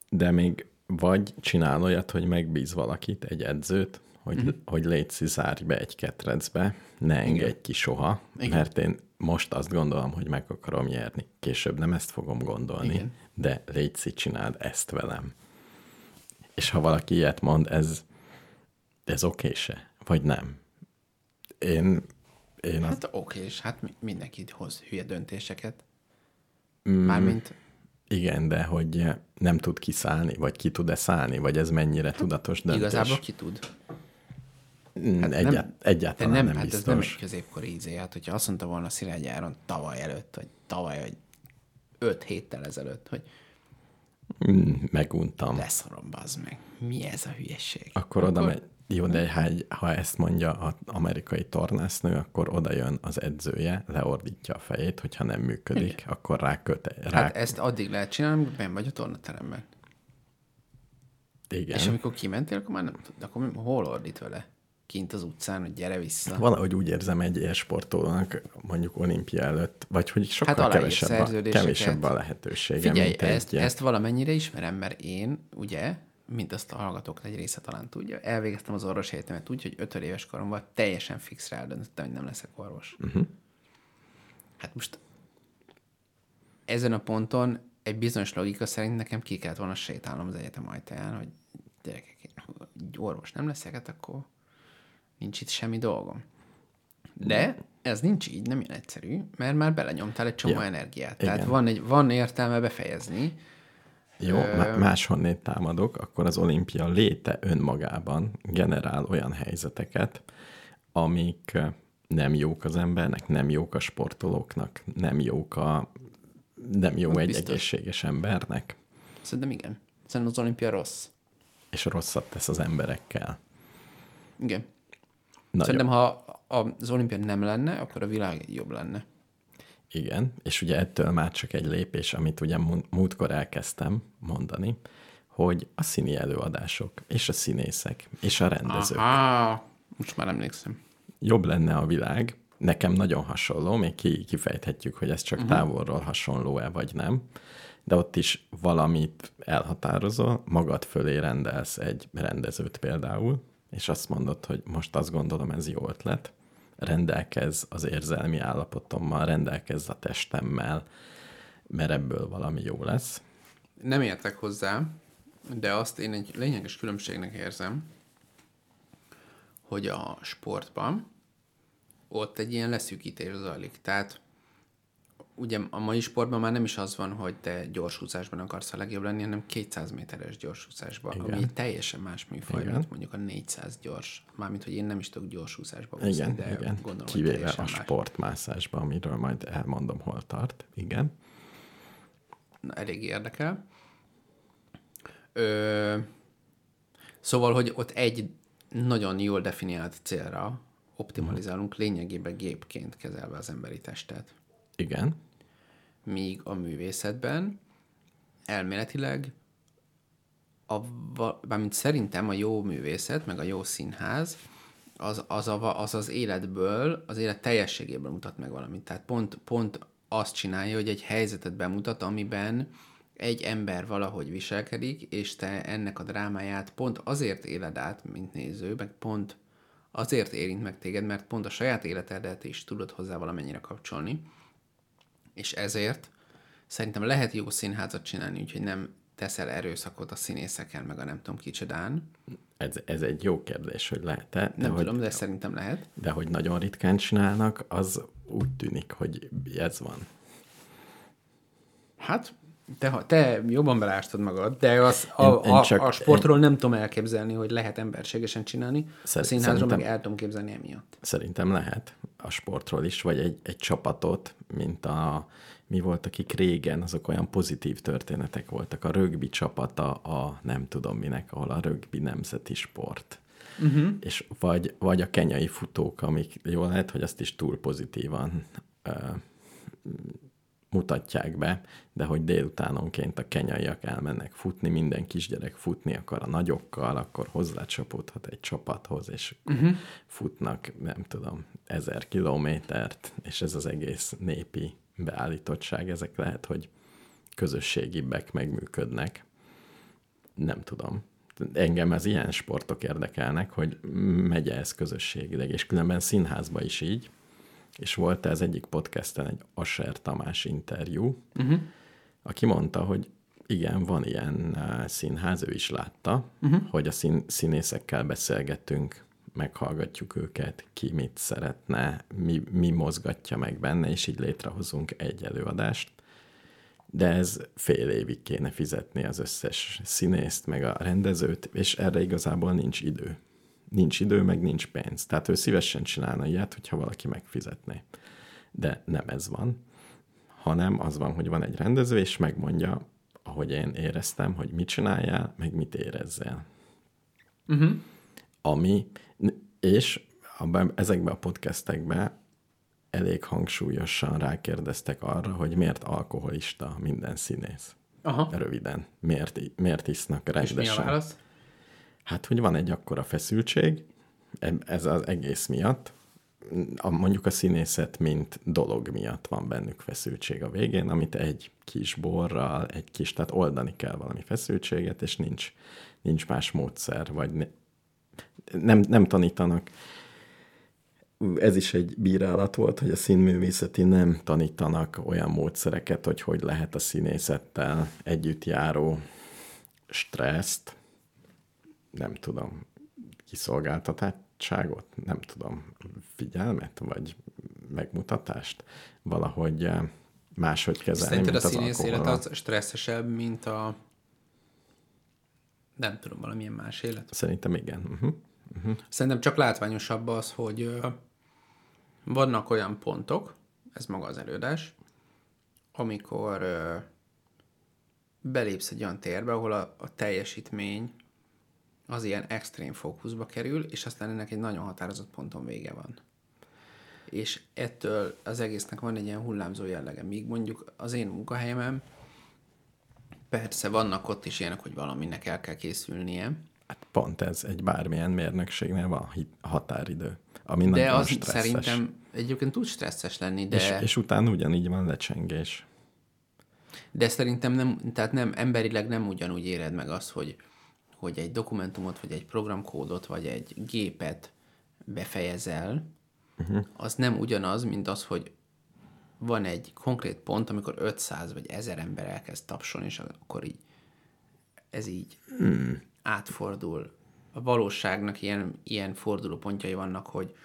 De még vagy csinál olyat, hogy megbíz valakit, egy edzőt, hogy, Mhm. mm-hmm. hogy légy zárj be egy ketrecbe, ne engedj ki soha, Igen. Igen. mert én most azt gondolom, hogy meg akarom nyerni. Később nem ezt fogom gondolni, Igen. Igen. de légy szí, csináld ezt velem. És ha valaki ilyet mond, ez, ez oké se, vagy nem? Én, én Hát oké, és hát mi- mindenki hoz hülye döntéseket. Mm. Mármint igen, de hogy nem tud kiszállni, vagy ki tud-e szállni, vagy ez mennyire tudatos döntés? igazából ki tud. hát Egyá- nem- egyáltalán nem, nem, hát biztos. ez nem egy középkori ízé. Hát, hogyha azt mondta volna Szilágy Áron tavaly előtt, vagy tavaly, vagy öt héttel ezelőtt, hogy Mm, Meguntam. leszorom, bazd meg. Mi ez a hülyeség? Akkor oda megy. Jó, de ha, ha ezt mondja az amerikai tornásznő, akkor oda jön az edzője, leordítja a fejét, hogyha nem működik, Igen. akkor ráköte. Rá, Hát ezt addig lehet csinálni, amikor benn vagy a tornateremben. igen. És amikor kimentél, akkor már nem tud. Akkor hol ordít vele? Kint az utcán, hogy gyere vissza. Valahogy úgy érzem egy élsportolónak, mondjuk olimpia előtt, vagy hogy sokkal Hát kevesebb, a, kevesebb a lehetősége, Figyelj, mint ezt, egy... ezt valamennyire ismerem, mert én, ugye, mint azt a hallgatók egy része talán tudja, elvégeztem az orvosi egyetemet úgy, hogy öt éves koromban teljesen fixre eldöntöttem, hogy nem leszek orvos. Uh-huh. Hát most ezen a ponton egy bizonyos logika szerint nekem ki kellett volna sétálnom az egyetem ajtaján, hogy gyerekek, én orvos nem leszek, hát akkor nincs itt semmi dolgom. De ez nincs így, nem ilyen egyszerű, mert már belenyomtál egy csomó Ja, energiát. Tehát igen. van, egy, van értelme befejezni. Jó, má- máshonnét támadok, akkor az olimpia léte önmagában generál olyan helyzeteket, amik nem jók az embernek, nem jók a sportolóknak, nem jók a nem jó egy biztos. egészséges embernek, Szerintem igen. Szerintem az olimpia rossz. és rosszat tesz az emberekkel. Igen. Nagyon. Szerintem, ha az olimpia nem lenne, akkor a világ jobb lenne. Igen, és ugye ettől már csak egy lépés, amit ugye múltkor elkezdtem mondani, hogy a színi előadások, és a színészek, és a rendezők. Aha, most már emlékszem. jobb lenne a világ, nekem nagyon hasonló, még ki, kifejthetjük, hogy ez csak uh-huh. távolról hasonló-e vagy nem, de ott is valamit elhatározol, magad fölé rendelsz egy rendezőt például, és azt mondod, hogy most azt gondolom, ez jó ötlet, rendelkez az érzelmi állapotommal, rendelkezz a testemmel, mert ebből valami jó lesz. Nem értek hozzá, de azt én egy lényeges különbségnek érzem, hogy a sportban ott egy ilyen leszűkítés zajlik. Tehát ugye a mai sportban már nem is az van, hogy te gyorsúszásban akarsz a legjobb lenni, hanem 200 méteres gyorsúszásban, Igen. ami teljesen más műfaj, Igen. mint mondjuk a 400 gyors. Mármint, hogy én nem is tudok gyorsúszásba úszni, Igen, de igen. gondolom, Kivéve a más. sportmászásban, amiről majd elmondom, hol tart. Igen. Na, elég érdekel. Ö, szóval, hogy ott egy nagyon jól definiált célra optimalizálunk, lényegében gépként kezelve az emberi testet. Igen. Míg a művészetben elméletileg a, mármint szerintem a jó művészet, meg a jó színház, az az, a, az az életből, az élet teljességéből mutat meg valamit. Tehát pont, pont azt csinálja, hogy egy helyzetet bemutat, amiben egy ember valahogy viselkedik, és te ennek a drámáját pont azért éled át, mint néző, meg pont azért érint meg téged, mert pont a saját életedet is tudod hozzá valamennyire kapcsolni, és ezért szerintem lehet jó színházat csinálni, úgyhogy nem teszel erőszakot a színészeken, meg a nem tudom kicsodán. Ez, ez egy jó kérdés, hogy lehet-e, de, Nem hogy, tudom, de szerintem lehet. de hogy nagyon ritkán csinálnak, az úgy tűnik, hogy ez van. Hát, te, te jobban belástad magad, de az, a, Én- én a, csak- a sportról nem tudom elképzelni, hogy lehet emberségesen csinálni. a Szer- színházról meg el tudom képzelni emiatt. Szerintem lehet a sportról is, vagy egy, egy csapatot, mint a, mi volt, akik régen, azok olyan pozitív történetek voltak. A rögbi csapata a nem tudom minek, ahol a rögbi nemzeti sport. Uh-huh. És vagy, vagy a kenyai futók, amik jól lehet, hogy azt is túl pozitívan ö, mutatják be, de hogy délutánonként a kenyaiak elmennek futni, minden kisgyerek futni akar a nagyokkal, akkor hozzácsapódhat egy csapathoz, és uh-huh. futnak, nem tudom, ezer kilométert, és ez az egész népi beállítottság, ezek lehet, hogy közösségibbek megműködnek. Nem tudom. Engem az ilyen sportok érdekelnek, hogy megy ez közösségileg, és különben színházba is így, és volt ez egyik podcasten egy Asser Tamás interjú, uh-huh. aki mondta, hogy igen, van ilyen uh, színház, ő is látta, uh-huh. hogy a szín, színészekkel beszélgetünk, meghallgatjuk őket, ki mit szeretne, mi, mi mozgatja meg benne, és így létrehozunk egy előadást. De ez fél évig kéne fizetni az összes színészt, meg a rendezőt, és erre igazából nincs idő nincs idő, meg nincs pénz. Tehát ő szívesen csinálna ilyet, hogyha valaki megfizetné. De nem ez van, hanem az van, hogy van egy rendező, és megmondja, ahogy én éreztem, hogy mit csináljál, meg mit érezzel. Uh-huh. Ami, és abban, ezekben a podcastekben elég hangsúlyosan rákérdeztek arra, hogy miért alkoholista minden színész. Aha. Röviden. Miért, miért isznak És rendesen? mi a válasz? Hát, hogy van egy akkora feszültség, ez az egész miatt, a, mondjuk a színészet, mint dolog miatt van bennük feszültség a végén, amit egy kis borral, egy kis, tehát oldani kell valami feszültséget, és nincs, nincs más módszer, vagy ne, nem, nem tanítanak. Ez is egy bírálat volt, hogy a színművészeti nem tanítanak olyan módszereket, hogy hogy lehet a színészettel együtt járó stresszt, nem tudom, kiszolgáltatottságot, nem tudom, figyelmet, vagy megmutatást valahogy eh, máshogy kezelni, Szerinted a mint az színész élet alkoholral. az stresszesebb, mint a nem tudom, valamilyen más élet? Szerintem igen. Uh-huh. Szerintem csak látványosabb az, hogy ö, vannak olyan pontok, ez maga az előadás, amikor ö, belépsz egy olyan térbe, ahol a, a teljesítmény az ilyen extrém fókuszba kerül, és aztán ennek egy nagyon határozott ponton vége van. És ettől az egésznek van egy ilyen hullámzó jellege. Míg mondjuk az én munkahelyemen persze vannak ott is ilyenek, hogy valaminek el kell készülnie, Hát pont ez, egy bármilyen mérnökségnél van határidő, ami de az stresszes. szerintem egyébként tud stresszes lenni, de... És, és utána ugyanígy van lecsengés. De szerintem nem, tehát nem, emberileg nem ugyanúgy éred meg azt, hogy, hogy egy dokumentumot, vagy egy programkódot, vagy egy gépet befejezel, uh-huh. az nem ugyanaz, mint az, hogy van egy konkrét pont, amikor 500 vagy 1000 ember elkezd tapsolni, és akkor így ez így hmm. átfordul. A valóságnak ilyen, ilyen fordulópontjai vannak, hogy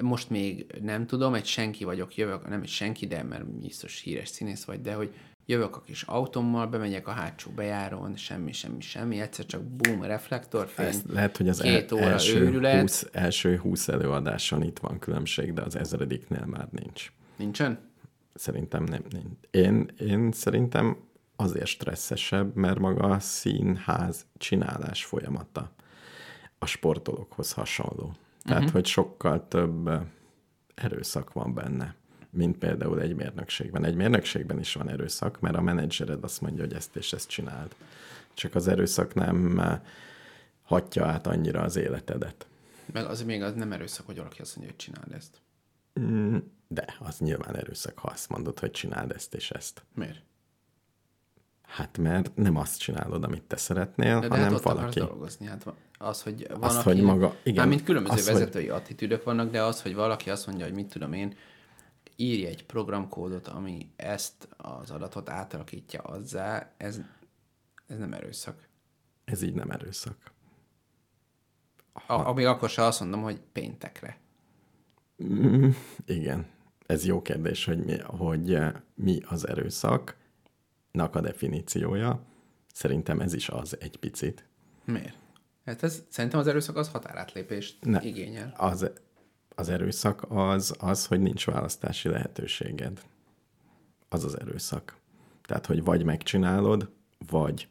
most még nem tudom, egy senki vagyok, jövök, nem egy senki, de mert biztos híres színész vagy, de hogy jövök a kis autómmal, bemegyek a hátsó bejárón, semmi, semmi, semmi, egyszer csak boom, reflektorfény, Ez lehet, hogy az két el, óra első, őrület. 20, első 20 előadáson itt van különbség, de az ezrediknél már nincs. Nincsen? Szerintem nem. nincs. Én, én szerintem azért stresszesebb, mert maga a színház csinálás folyamata a sportolókhoz hasonló. Tehát, uh-huh. hogy sokkal több erőszak van benne. Mint például egy mérnökségben. Egy mérnökségben is van erőszak, mert a menedzsered azt mondja, hogy ezt és ezt csináld. Csak az erőszak nem eh, hatja át annyira az életedet. Meg az még az nem erőszak, hogy valaki azt mondja, hogy csináld ezt. Mm, De az nyilván erőszak, ha azt mondod, hogy csináld ezt és ezt. Miért? Hát mert nem azt csinálod, amit te szeretnél, De, hanem hát valaki. dolgozni. Hát az, hogy van, Azt, aki... hogy maga- igen, Mármint különböző az, hogy- vezetői attitűdök vannak, de az, hogy valaki azt mondja, hogy mit tudom én, írj egy programkódot, ami ezt az adatot átalakítja azzá, ez, ez nem erőszak. Ez így nem erőszak. A, amíg akkor se azt mondom, hogy péntekre. Igen, ez jó kérdés, hogy mi, hogy eh, mi az erőszaknak a definíciója. Szerintem ez is az egy picit. Miért? Hát ez, szerintem az erőszak az határátlépést Ne. igényel. Az, az erőszak az, az, hogy nincs választási lehetőséged. Az az erőszak. Tehát, hogy vagy megcsinálod, vagy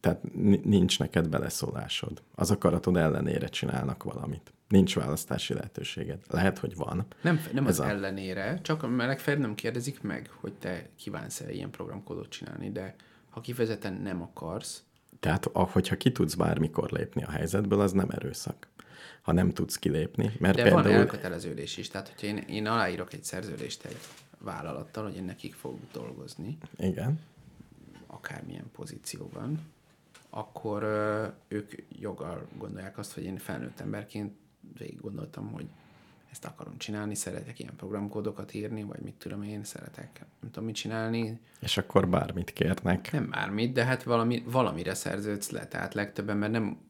tehát ni- nincs neked beleszólásod. Az akaratod ellenére csinálnak valamit. Nincs választási lehetőséged. Lehet, hogy van. Nem, nem Ez az a- ellenére, csak legfeljebb nem kérdezik meg, hogy te kívánsz-e ilyen programkódot csinálni, de ha kifejezetten nem akarsz, Tehát, hogyha ki tudsz bármikor lépni a helyzetből, az nem erőszak. Ha nem tudsz kilépni, mert de például... van elköteleződés is. Tehát, hogyha én, én aláírok egy szerződést egy vállalattal, hogy én nekik fogok dolgozni, Igen. akármilyen pozícióban, akkor ö, ők joggal gondolják azt, hogy én felnőtt emberként végig gondoltam, hogy ezt akarom csinálni, szeretek ilyen programkódokat írni, vagy mit tudom én, szeretek nem tudom mit csinálni, És akkor bármit kérnek. Nem bármit, de hát valami, valamire szerződsz le. Tehát legtöbben, mert nem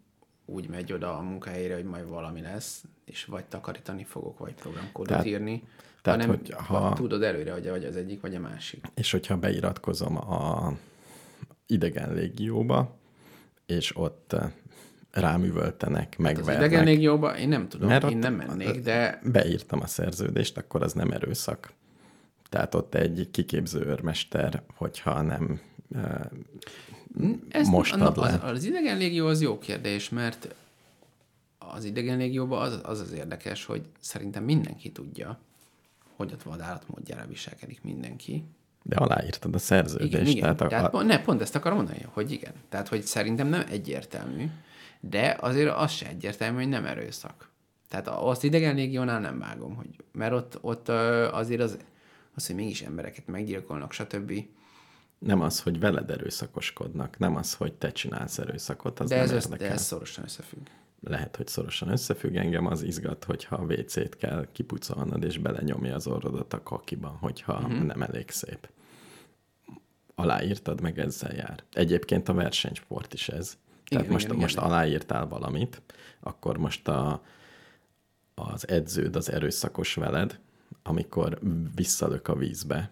úgy megy oda a munkahelyére, hogy majd valami lesz, és vagy takarítani fogok, vagy programkódot Tehát- írni, tehát, hanem hogy ha... tudod előre, hogy vagy az egyik, vagy a másik. És hogyha beiratkozom a idegen légióba, és ott eh, rám üvöltenek, Hát az megvernek. idegen légióba én nem tudom, Mert én nem mennék, de Beírtam a szerződést, akkor az nem erőszak. Tehát ott egy kiképző őrmester, hogyha nem eh, ez, mostad na, le. Az, az idegen légió az jó kérdés, mert az idegen légióban az, az az érdekes, hogy szerintem mindenki tudja, hogy ott vadállatmódjára viselkedik mindenki, De aláírtad a szerződést. Igen, igen. Tehát Tehát, a, ne, pont ezt akarom mondani, hogy igen. Tehát, hogy szerintem nem egyértelmű, de azért az se egyértelmű, hogy nem erőszak. Tehát azt idegen légiónál nem vágom, hogy, mert ott, ott azért az, az, hogy mégis embereket meggyilkolnak, stb. Nem az, hogy veled erőszakoskodnak, nem az, hogy te csinálsz erőszakot, az De ez, érdekel. de ez szorosan összefügg. Lehet, hogy szorosan összefügg engem, az izgat, hogyha a WC-t kell kipucolnod, és belenyomja az orrodat a kakiba, hogyha uh-huh. nem elég szép. Aláírtad, meg ezzel jár. Egyébként a versenysport is ez. Tehát Igen, most, igen, most igen. aláírtál valamit, akkor most a, az edződ az erőszakos veled, amikor visszalök a vízbe,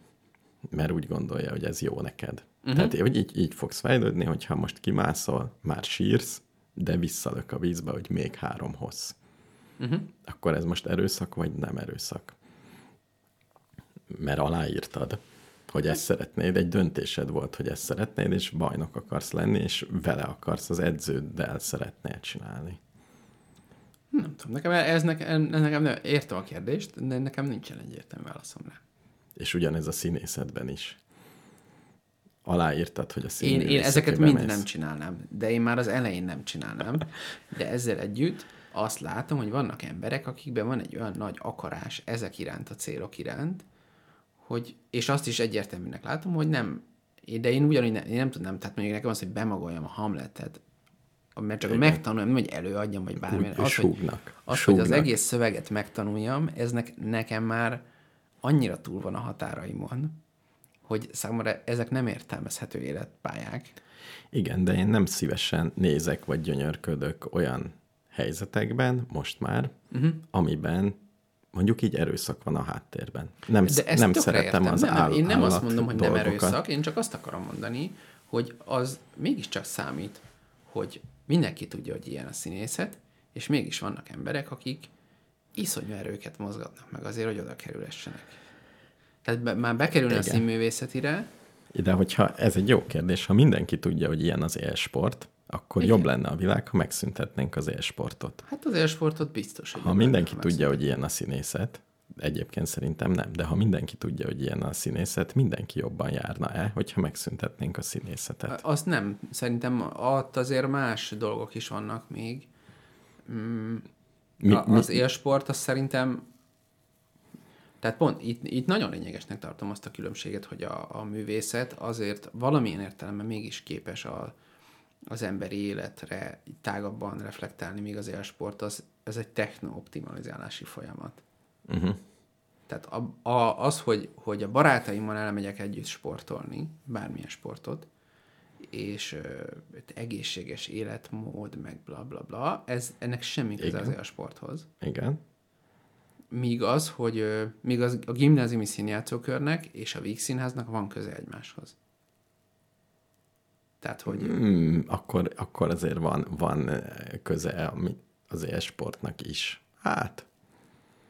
mert úgy gondolja, hogy ez jó neked. Uh-huh. Tehát hogy így, így fogsz fejlődni, hogyha most kimászol, már sírsz, de visszalök a vízbe, hogy még három hossz. Uh-huh. Akkor ez most erőszak, vagy nem erőszak? Mert aláírtad, hogy ezt szeretnéd, egy döntésed volt, hogy ezt szeretnéd, és bajnok akarsz lenni, és vele akarsz az edződdel szeretnél csinálni. Nem tudom, nekem ez nekem, ez nekem nem, értem a kérdést, de nekem nincsen egyértelmű válaszom rá. És ugyanez a színészetben is. Aláírtad, hogy a Én, színművészetébe én ezeket mind mész. nem csinálnám, de én már az elején nem csinálnám, de ezzel együtt azt látom, hogy vannak emberek, akikben van egy olyan nagy akarás ezek iránt, a célok iránt, hogy, és azt is egyértelműnek látom, hogy nem, de én ugyanúgy nem, én nem tudnám, tehát mondjuk nekem az, hogy bemagoljam a Hamletet, mert csak megtanuljam, nem, hogy előadjam, vagy bármi. Az, hogy, súgnak. az, hogy az Súgnak. egész szöveget megtanuljam, ez ne, nekem már annyira túl van a határaimon, hogy számomra ezek nem értelmezhető életpályák. Igen, de én nem szívesen nézek vagy gyönyörködök olyan helyzetekben, most már, uh-huh. amiben mondjuk így erőszak van a háttérben. Nem, De ezt nem szeretem értem. az nem, áll, nem, Én nem azt mondom, hogy nem dolgokat. erőszak, én csak azt akarom mondani, hogy az mégiscsak számít, hogy mindenki tudja, hogy ilyen a színészet, és mégis vannak emberek, akik iszonyú erőket mozgatnak meg azért, hogy oda kerülhessenek. Tehát be, már bekerülni a Igen. színművészetire, De hogyha ez egy jó kérdés, ha mindenki tudja, hogy ilyen az élsport, akkor Igen. jobb lenne a világ, ha megszüntetnénk az élsportot. hát az élsportot biztos, hogy Ha mindenki lenne, tudja, hogy ilyen a színészet, egyébként szerintem nem, de ha mindenki tudja, hogy ilyen a színészet, mindenki jobban járna-e, hogyha megszüntetnénk a színészetet? Azt nem. Szerintem ott azért más dolgok is vannak még. Mi- a, mi- az élsport, az szerintem tehát pont itt, itt nagyon lényegesnek tartom azt a különbséget, hogy a, a művészet azért valamilyen értelemben mégis képes a, az emberi életre tágabban reflektálni, míg az élsport az, ez egy techno-optimalizálási folyamat. Uh-huh. Tehát a, a, az, hogy, hogy a barátaimmal elmegyek együtt sportolni, bármilyen sportot, és ö, egészséges életmód, meg bla bla bla, ez, ennek semmi köze Igen. az élsporthoz. Igen. Míg az, hogy ö, míg az, a gimnáziumi színjátszókörnek és a Víg Színháznak van köze egymáshoz. Tehát, hogy Hmm, akkor, akkor azért van, van köze az élsportnak is. Hát,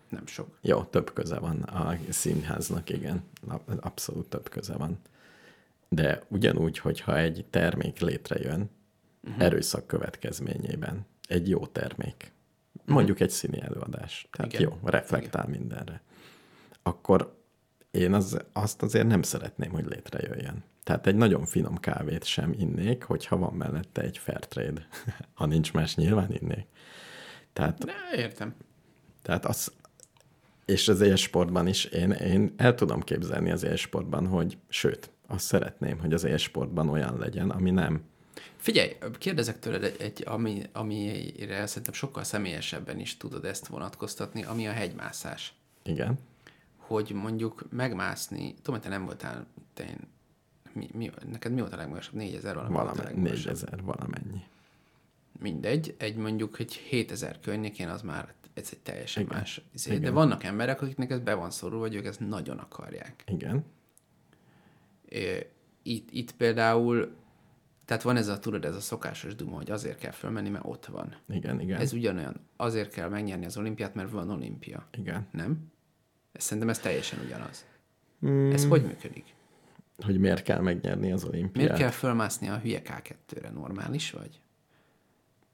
nem sok. jó, több köze van a színháznak, igen. Ab- Abszolút több köze van. De ugyanúgy, hogyha egy termék létrejön uh-huh. erőszak következményében, egy jó termék, mondjuk egy színi előadás, tehát Igen. jó, reflektál mindenre, akkor én az, azt azért nem szeretném, hogy létrejöjjön. Tehát egy nagyon finom kávét sem innék, hogyha van mellette egy fair trade. ha nincs más, nyilván innék. Tehát Ne, értem. tehát az, és az élsportban is én, én el tudom képzelni az élsportban, hogy sőt, azt szeretném, hogy az élsportban olyan legyen, ami nem. Figyelj, kérdezek tőled egy, egy ami, amire szerintem sokkal személyesebben is tudod ezt vonatkoztatni, ami a hegymászás. Igen, hogy mondjuk megmászni, tudom, hogy te nem voltál, te én, mi, mi, neked mi volt a legmagasabb? 4000 valami legmagasabb. 4000, valamennyi. Mindegy, egy mondjuk egy 7000 környékén az már ez egy teljesen Igen. más. Izé. De vannak emberek, akiknek ez be van szorulva, vagy ők ezt nagyon akarják. Igen, Itt, itt például, tehát van ez a, tudod, ez a szokásos duma, hogy azért kell fölmenni, mert ott van. igen, igen, Ez ugyanolyan, azért kell megnyerni az olimpiát, mert van olimpia. igen. Nem? Szerintem ez teljesen ugyanaz. Mm, Ez hogy működik? hogy miért kell megnyerni az olimpiát? Miért kell fölmászni a hülye K2-re? Normális vagy?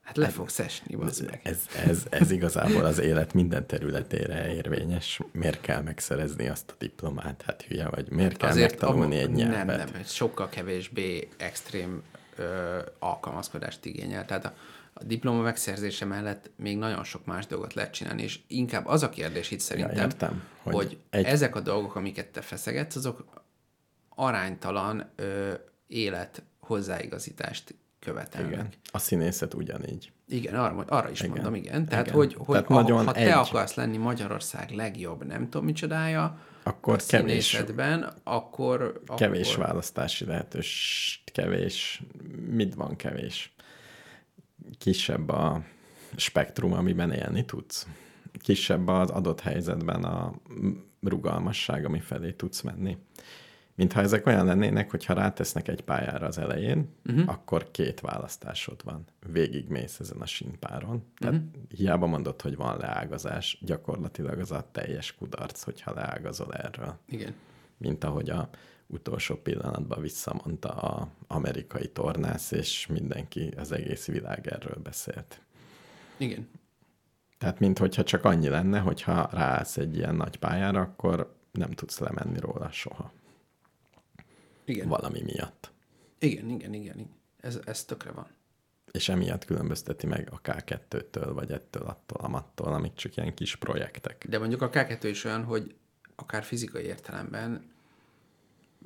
Hát le fogsz esni, bazd meg. Ez, ez, ez igazából az élet minden területére érvényes. Miért kell megszerezni azt a diplomát? Hát hülye vagy. Miért kell megtanulni egy nyelvet? Nem, nem, ez sokkal kevésbé extrém ö, alkalmazkodást igényel. Tehát a, a diploma megszerzése mellett még nagyon sok más dolgot lehet csinálni, és inkább az a kérdés itt szerintem, értem, hogy hogy, egy... ezek a dolgok, amiket te feszegetsz, azok aránytalan ö, élet hozzáigazítást követelnek. Igen. A színészet ugyanígy. Igen, arra, arra is Igen. mondom, igen. Tehát, Igen. hogy, hogy Tehát Tehát nagyon ha, egy- te akarsz lenni Magyarország legjobb, nem tudom micsodája, Akkor a kevés- színészetben, akkor... Kevés akkor... választási lehetős, kevés, mit van kevés? Kisebb a spektrum, amiben élni tudsz. Kisebb az adott helyzetben a rugalmasság, ami felé tudsz menni. Mintha ezek olyan lennének, hogy ha rátesznek egy pályára az elején, uh-huh. akkor két választásod van. Végigmész ezen a sínpáron. Tehát uh-huh. hiába mondod, hogy van leágazás, gyakorlatilag az a teljes kudarc, hogyha leágazol erről Igen. mint ahogy a utolsó pillanatban visszamondta a amerikai tornász, és mindenki, az egész világ erről beszélt. Igen. Tehát, mint hogyha csak annyi lenne, hogyha ráállsz egy ilyen nagy pályára, akkor nem tudsz lemenni róla soha. Igen. Valami miatt. Igen, igen, igen. igen. Ez, ez tökre van. És emiatt különbözteti meg a K2-től, vagy ettől, attól, amattól, amik csak ilyen kis projektek. De mondjuk a K2 is olyan, hogy akár fizikai értelemben,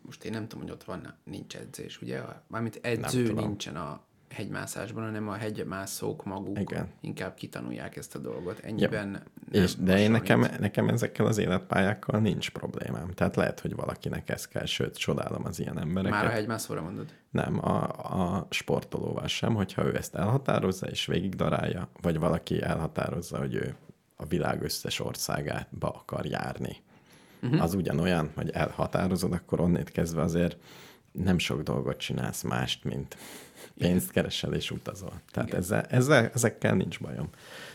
most én nem tudom, hogy ott van, nincs edzés, ugye? Mármint edző nincsen a hegymászásban, hanem a hegymászók maguk Igen. inkább kitanulják ezt a dolgot. Ennyiben nem És, de én nekem, nekem ezekkel az életpályákkal nincs problémám. Tehát lehet, hogy valakinek ez kell, sőt, csodálom az ilyen embereket. Már a hegymászóra mondod? Nem, a, a sportolóval sem, hogyha ő ezt elhatározza és végig darálja, vagy valaki elhatározza, hogy ő a világ összes országába akar járni. Uh-huh. Az ugyanolyan, hogy elhatározod, akkor onnét kezdve azért nem sok dolgot csinálsz mást, mint pénzt keresel és utazol. Tehát ezzel, ezzel, ezekkel nincs bajom.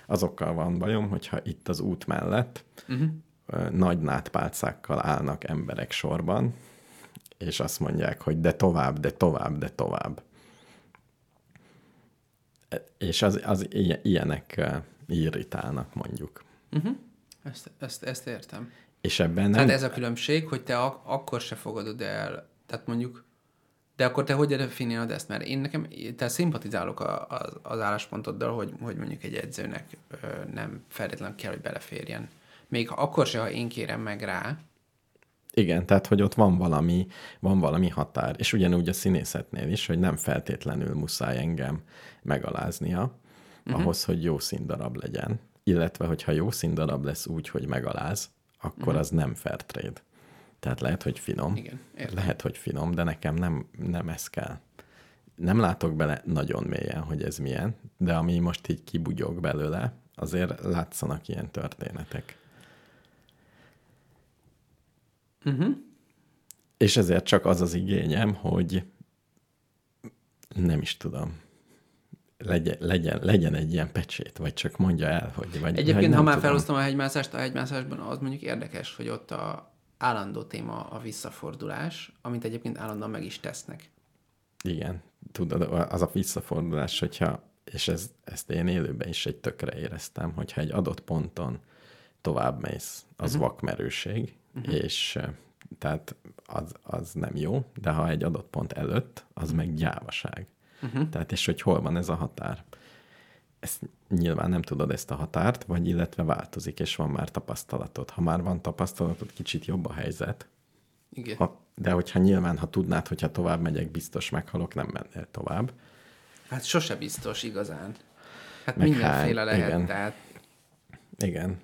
Azokkal van bajom, hogyha itt az út mellett uh-huh. nagy nátpálcákkal állnak emberek sorban, és azt mondják, hogy de tovább, de tovább, de tovább. E- És az, az ilyen- ilyenek irritálnak mondjuk. Uh-huh. Ezt, ezt, ezt értem. És ebben nem... Tehát ez a különbség, hogy te ak- akkor se fogadod el, tehát mondjuk, de akkor te hogy definiálod ezt? Mert én nekem, te szimpatizálok a, a, az álláspontoddal, hogy, hogy mondjuk egy edzőnek ö, nem feltétlenül kell, hogy beleférjen. Még akkor se, ha én kérem meg rá, Igen, tehát, hogy ott van valami, van valami határ. És ugyanúgy a színészetnél is, hogy nem feltétlenül muszáj engem megaláznia, uh-huh. ahhoz, hogy jó színdarab legyen. Illetve, hogyha jó színdarab lesz úgy, hogy megaláz, akkor uh-huh. az nem fair trade. Tehát lehet, hogy finom. Igen, értem. lehet, hogy finom, de nekem nem, nem ez kell. Nem látok bele nagyon mélyen, hogy ez milyen, de ami most így kibugyog belőle, azért látszanak ilyen történetek. uh-huh. És ezért csak az az igényem, hogy nem is tudom, legyen, legyen, legyen egy ilyen pecsét, vagy csak mondja el, hogy... Vagy, Egyébként, vagy ha már felhoztam a hegymászást, a hegymászásban az mondjuk érdekes, hogy ott a állandó téma a visszafordulás, amit egyébként állandóan meg is tesznek. Igen, tudod, az a visszafordulás, hogyha, és ez, ezt én élőben is egy tökre éreztem, hogyha egy adott ponton tovább mész, az uh-huh. vakmerőség, uh-huh. és eh, tehát az, az nem jó, de ha egy adott pont előtt, az uh-huh. meg gyávaság. Uh-huh. Tehát és hogy hol van ez a határ? Ezt nyilván nem tudod ezt a határt, vagy illetve változik, és van már tapasztalatod. Ha már van tapasztalatod, kicsit jobb a helyzet, Igen. ha, de hogyha nyilván, ha tudnád, hogyha tovább megyek, biztos meghalok, nem mennél tovább. Hát sose biztos igazán. Hát Meg mindenféle hát, lehet, igen. tehát, Igen,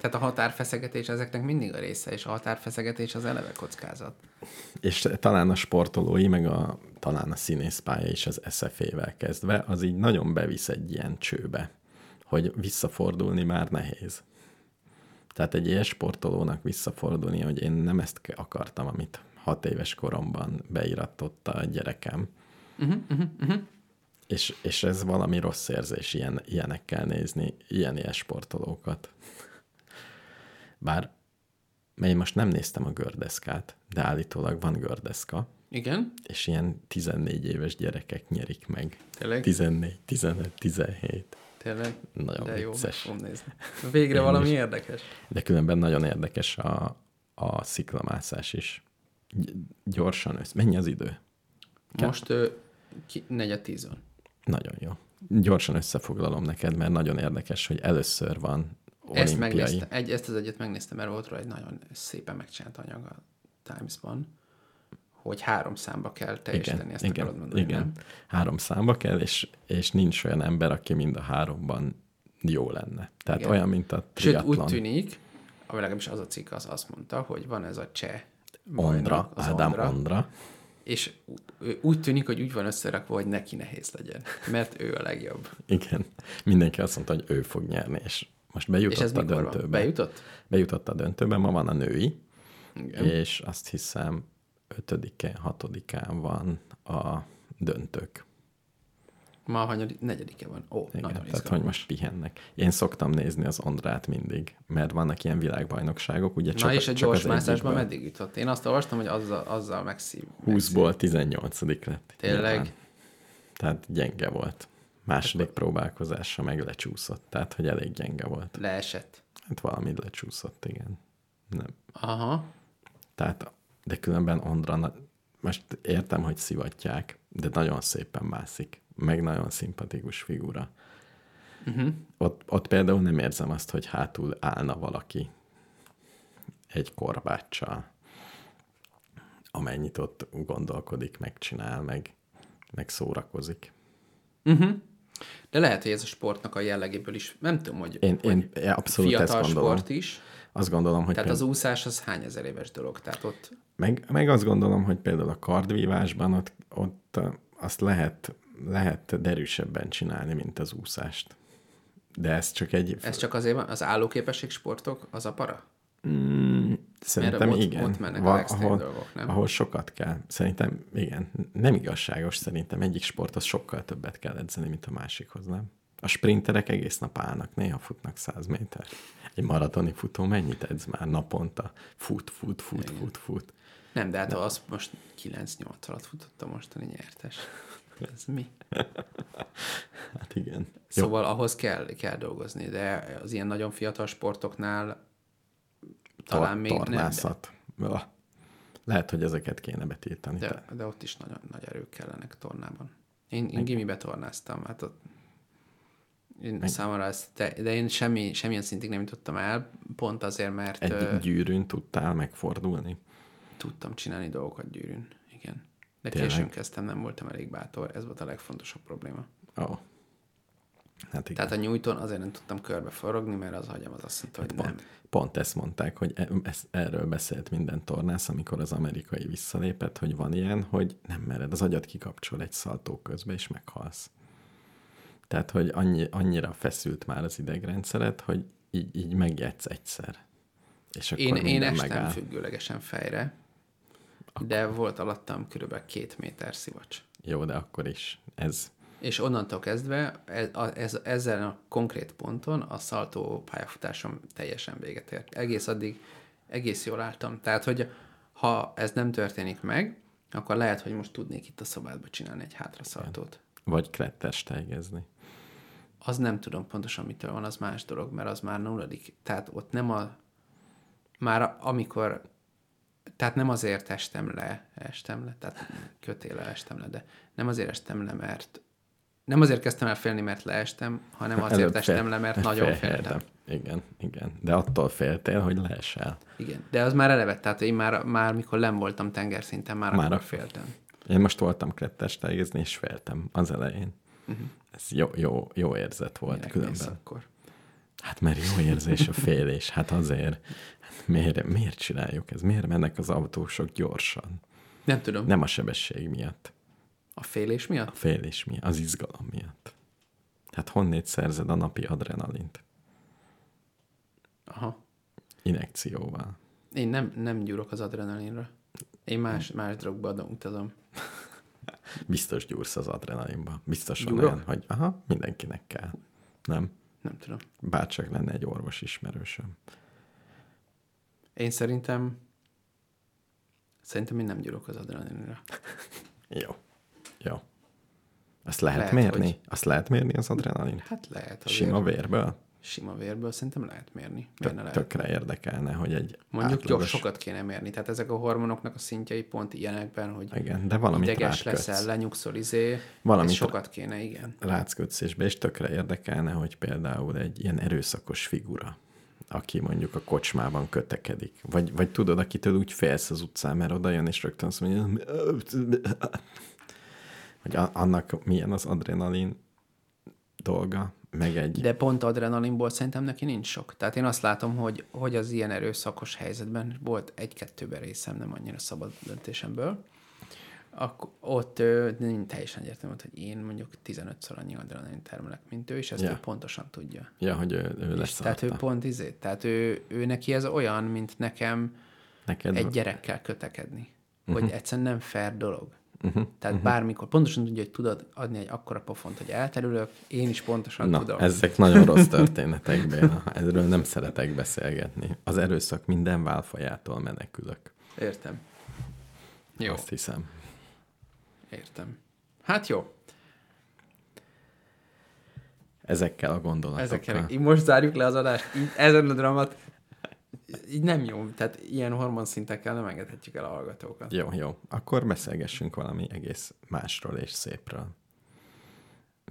tehát a határfeszegetés ezeknek mindig a része, és a határfeszegetés az eleve kockázat. és talán a sportolói, meg a, talán a színészpálya is az SFA-vel kezdve, az így nagyon bevisz egy ilyen csőbe, hogy visszafordulni már nehéz. Tehát egy ilyen sportolónak visszafordulni, hogy én nem ezt akartam, amit hat éves koromban beiratotta a gyerekem. Uh-huh, uh-huh, uh-huh. És, és ez valami rossz érzés ilyen, ilyenekkel nézni, ilyen ilyen sportolókat. Bár én most nem néztem a gördeszkát, de állítólag van gördeszka, Igen? és ilyen 14 éves gyerekek nyerik meg. Tényleg? 14, 15, 17. Tényleg? Nagyon De jó, vicces. fogom nézni. Végre Én valami is. érdekes. De különben nagyon érdekes a, a sziklamászás is. Gy- Gyorsan össze. Mennyi az idő? Most ö, ki, negyed tíz van. Nagyon jó. Gyorsan összefoglalom neked, mert nagyon érdekes, hogy először van Ezt megnéztem, egy, ezt az egyet megnéztem, mert volt róla egy nagyon szépen megcsinált anyag a Times-ban, hogy három számba kell teljesíteni, Igen, ezt igen, akarod mondani, igen. nem? Három számba kell, és, és nincs olyan ember, aki mind a háromban jó lenne. Tehát Igen. olyan, mint a Sőt, triatlon. úgy tűnik, ami legalábbis az a cikk az azt mondta, hogy van ez a cseh Ondra, az Ádám Ondra, Ondra. és úgy tűnik, hogy úgy van összerakva, hogy neki nehéz legyen, mert ő a legjobb. Igen. Mindenki azt mondta, hogy ő fog nyerni, és most bejutott És ez a mikor van? döntőbe. Bejutott? Bejutott a döntőbe, ma van a női, Igen. és azt hiszem 5-e, 6-án van a döntők. Ma a hanyadik, negyedike van. Ó, Igen, nagyon tehát, hogy most pihennek. Én szoktam nézni az Ondrát mindig, mert vannak ilyen világbajnokságok, ugye csak, Na és a gyors mászásban meddig jutott? Én azt olvastam, hogy azzal, azzal megszív. 20-ból 18 lett. Tényleg? nyilván. Tehát gyenge volt. Második próbálkozása meg lecsúszott, tehát hogy elég gyenge volt. Leesett. Hát valami lecsúszott, igen. Nem. Aha. Tehát, de különben Ondra, na- most értem, hogy szivatják, de nagyon szépen mászik, meg nagyon szimpatikus figura. Uh-huh. Ott, ott például nem érzem azt, hogy hátul állna valaki egy korbáccsal, amennyit ott gondolkodik, megcsinál, meg, meg szórakozik. De lehet, hogy ez a sportnak a jellegéből is, nem tudom, hogy, Én, hogy én, abszolút ezt fiatal gondolom. sport is. Azt gondolom, hogy Tehát az például, úszás az hány ezer éves dolog, tehát ott meg, meg azt gondolom, hogy például a kardvívásban ott, ott azt lehet, lehet derűsebben csinálni, mint az úszást. De ez csak egy... ez csak azért van, az állóképesség sportok, az a para? Szerintem Mert ott- igen. ott mennek a Van, extrém ahol, dolgok, nem? ahol sokat kell. Szerintem igen. Nem igazságos szerintem. Egyik sporthoz sokkal többet kell edzeni, mint a másikhoz, nem? A sprinterek egész nap állnak, néha futnak 100 méter. Egy maratoni futó mennyit edz már naponta? Fut, fut, fut, fut, fut. Nem, de hát az most 9-8 alatt futott a mostani nyertes. Ez mi? Hát igen. Jó, Szóval ahhoz kell, kell dolgozni, de az ilyen nagyon fiatal sportoknál talán még nem. De, tornászat. Lehet, hogy ezeket kéne betiltani. de, De... de ott is nagyon nagy erők kellenek tornában. Én, én gimibe tornáztam, hát ott én számomra ez, de, de én semmi, semmilyen szintig nem jutottam el, pont azért, mert Egy ö, gyűrűn tudtál megfordulni? tudtam csinálni dolgokat gyűrűn. Igen. De Tényleg? későn kezdtem, nem voltam elég bátor, ez volt a legfontosabb probléma. Ó. Oh. Hát igen. Tehát a nyújton azért nem tudtam körbe forogni, mert az agyam az azt mondta, hogy nem. Pont, pont ezt mondták, hogy e- ez, erről beszélt minden tornász, amikor az amerikai visszalépett, hogy van ilyen, hogy nem mered, az agyat kikapcsol egy szaltó közbe, és meghalsz. Tehát, hogy annyi, annyira feszült már az idegrendszeret, hogy így, így megjegysz egyszer. És akkor Én, én estem megáll. függőlegesen fejre, de volt alattam körülbelül két méter szivacs. Jó, de akkor is. Ez, És onnantól kezdve ez, ez, ezzel a konkrét ponton a szaltó pályafutásom teljesen véget ért. Egész addig egész jól álltam. Tehát, hogy ha ez nem történik meg, akkor lehet, hogy most tudnék itt a szobádba csinálni egy hátraszaltót. vagy krettestejgezni. Az nem tudom pontosan mitől van, az más dolog, mert az már nulladik. Tehát ott nem a... Már amikor... Tehát nem azért estem le, estem le, tehát kötéle estem le, de nem azért estem le, mert nem azért kezdtem el félni, mert leestem, hanem azért Előbb estem le, mert nagyon féltem. féltem. Igen, igen. De attól féltél, hogy leesel. Igen, de az már eleve, tehát én már, már mikor nem voltam tengerszinten, már, Már akkor féltem. Én most voltam krettestejgezni, és féltem az elején. Uh-huh. Ez jó, jó, jó érzet volt. Minek különben. akkor? Hát mert jó érzés a félés, hát azért. Hát miért, miért csináljuk ez? Miért mennek az autósok gyorsan? Nem tudom. Nem a sebesség miatt, A félés a miatt? félés miatt, az izgalom miatt. Hát honnét szerzed a napi adrenalint? Aha. Inekcióval. Én nem, nem gyúrok az adrenalinra. Én más, más drogba utazom. Biztos gyúrsz az adrenalinba. Biztos van olyan, hogy aha, mindenkinek kell. Nem? Nem tudom. Bárcsak lenne egy orvos ismerősöm. Én szerintem szerintem én nem gyúrok az adrenalinra. Jó. Azt lehet, Lehet, mérni? hogy- Azt lehet mérni az adrenalin? Hát lehet azért. Sima vérből? Sima vérből szerintem lehet mérni. Tök, lehet? tökre érdekelne, hogy egy Mondjuk átlagos... gyors sokat kéne mérni. Tehát ezek a hormonoknak a szintjei pont ilyenekben, hogy Igen, de valamit ideges rátkötsz. leszel, lenyugszol, izé. Valamit ez sokat kéne, igen. Ráckötszésbe, és tökre érdekelne, hogy például egy ilyen erőszakos figura, aki mondjuk a kocsmában kötekedik. Vagy, vagy tudod, akitől úgy félsz az utcán, mert oda jön, és rögtön azt mondja, hogy annak milyen az adrenalin dolga, meg egy... De pont adrenalinból szerintem neki nincs sok. Tehát én azt látom, hogy, hogy az ilyen erőszakos helyzetben volt egy-kettőben részem, nem annyira szabad döntésemből, akkor ott ö, nem teljesen egyértelmű volt, hogy én mondjuk 15-szor annyi adrenalin termelek, mint ő, és ezt Ja. ő pontosan tudja. Ja, hogy ő, ő lesz tehát ő pont izé, tehát ő, ő neki ez olyan, mint nekem Neked egy gyerekkel kötekedni. Hogy egyszerűen nem fair dolog. Uh-huh. Tehát uh-huh. bármikor pontosan tudja, hogy tudod adni egy akkora pofont, hogy elterülök, én is pontosan Na, tudom. ezek nagyon rossz történetek, Béla. Erről nem szeretek beszélgetni. Az erőszak minden válfajától menekülök. Értem. Jó, Azt hiszem. értem. Hát jó, Ezekkel a gondolatokkal. ezekkel. Most zárjuk le az adást, így ezen a dramat. Így nem jó, tehát ilyen hormonszintekkel nem engedhetjük el a hallgatókat. Jó, jó. Akkor beszélgessünk valami egész másról és szépről.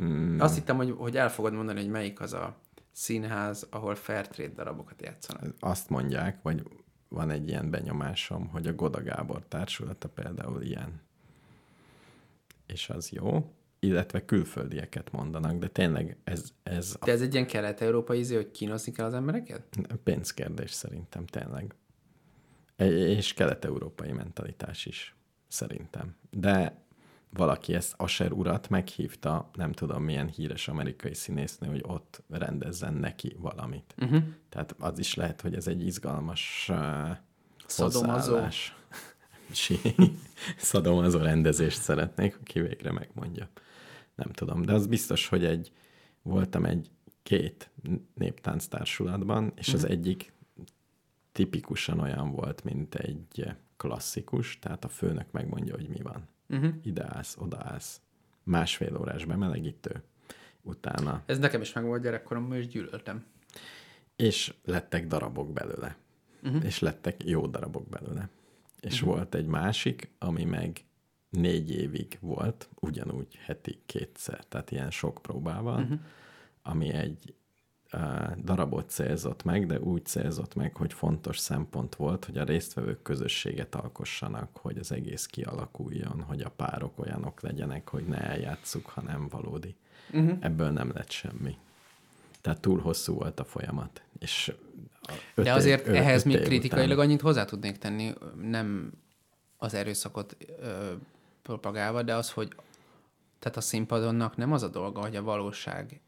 Mm. Azt hittem, hogy, hogy el fogod mondani, hogy melyik az a színház, ahol Fairtrade darabokat játszanak. Azt mondják, vagy van egy ilyen benyomásom, hogy a Goda Gábor társulata például ilyen. És az jó, illetve külföldieket mondanak, de tényleg ez, ez De ez egy ilyen kelet-európai izé, hogy kínozni kell az embereket? pénzkérdés szerintem tényleg. E- És kelet-európai mentalitás is, szerintem. De valaki ezt Asher urat meghívta, nem tudom milyen híres amerikai színésznő, hogy ott rendezzen neki valamit. Uh-huh. Tehát az is lehet, hogy ez egy izgalmas uh, Szadomazó. hozzáállás. Szadomazó rendezést szeretnék, aki végre megmondja. Nem tudom, de az biztos, hogy egy voltam egy két néptánc társulatban, és az egyik tipikusan olyan volt, mint egy klasszikus, tehát a főnök megmondja, hogy mi van. Uh-huh. Ide állsz, oda állsz. másfél órás bemelegítő, utána, Ez nekem is meg volt gyerekkoromban, és gyűlöltem. és lettek darabok belőle. Uh-huh. És lettek jó darabok belőle. És uh-huh. volt egy másik, ami meg négy évig volt, ugyanúgy heti kétszer, tehát ilyen sok próbával, uh-huh. ami egy uh, darabot célzott meg, de úgy célzott meg, hogy fontos szempont volt, hogy a résztvevők közösséget alkossanak, hogy az egész kialakuljon, hogy a párok olyanok legyenek, hogy ne eljátszuk, hanem valódi. Uh-huh. Ebből nem lett semmi. Tehát túl hosszú volt a folyamat. És öt De év- azért öt- ehhez öt még év kritikailag után- annyit hozzá tudnék tenni, nem az erőszakot ö, propagálva, de az, hogy tehát a színpadonnak nem az a dolga, hogy a valóság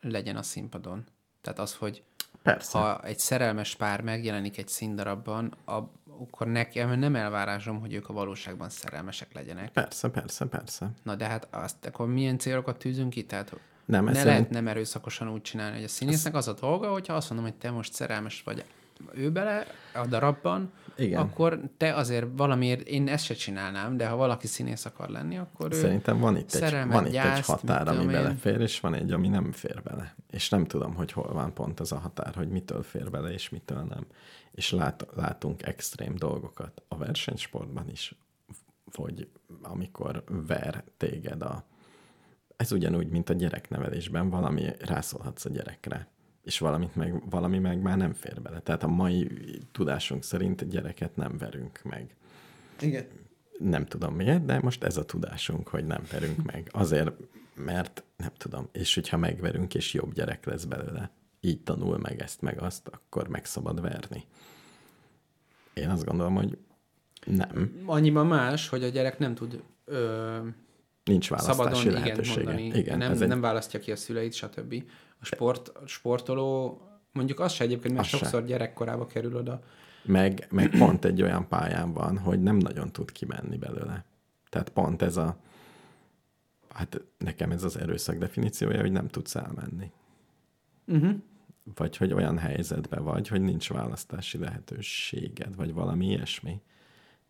legyen a színpadon. Tehát az, hogy Persze. ha egy szerelmes pár megjelenik egy színdarabban, a, akkor nekem nem elvárásom, hogy ők a valóságban szerelmesek legyenek. Persze, persze, persze. Na de hát azt, akkor milyen célokat tűzünk ki? Tehát Nem, ne lehet szerint- nem erőszakosan úgy csinálni, hogy a színésznek az a dolga, hogyha azt mondom, hogy te most szerelmes vagy ő bele a darabban, Igen. akkor te azért valamiért, én ezt se csinálnám, de ha valaki színész akar lenni, akkor Szerintem van itt egy, van itt egy gyászt, határ, mit ami én. belefér, és van egy, ami nem fér bele. És nem tudom, hogy hol van pont az a határ, hogy mitől fér bele, és mitől nem. És lát, látunk extrém dolgokat a versenysportban is, hogy amikor ver téged a... Ez ugyanúgy, mint a gyereknevelésben, valami rászólhatsz a gyerekre, és valamit meg, valami meg már nem fér bele. Tehát a mai tudásunk szerint gyereket nem verünk meg Igen. nem tudom miért, de most ez a tudásunk, hogy nem verünk meg. Azért, mert nem tudom, és hogyha megverünk, és jobb gyerek lesz belőle, így tanul meg ezt, meg azt, akkor meg szabad verni. Én azt gondolom, hogy nem. Annyiban más, hogy a gyerek nem tud ö, Nincs választási szabadon igen lehetősége. mondani. Igen, nem, egy, nem választja ki a szüleit, stb. A sport, a sportoló, mondjuk az se egyébként, mert Az se. sokszor gyerekkorába kerül oda. meg, meg pont egy olyan pályán van, hogy nem nagyon tud kimenni belőle. Tehát pont ez a, hát nekem ez az erőszak definíciója, hogy nem tudsz elmenni. Uh-huh. Vagy hogy olyan helyzetben vagy, hogy nincs választási lehetőséged, vagy valami ilyesmi.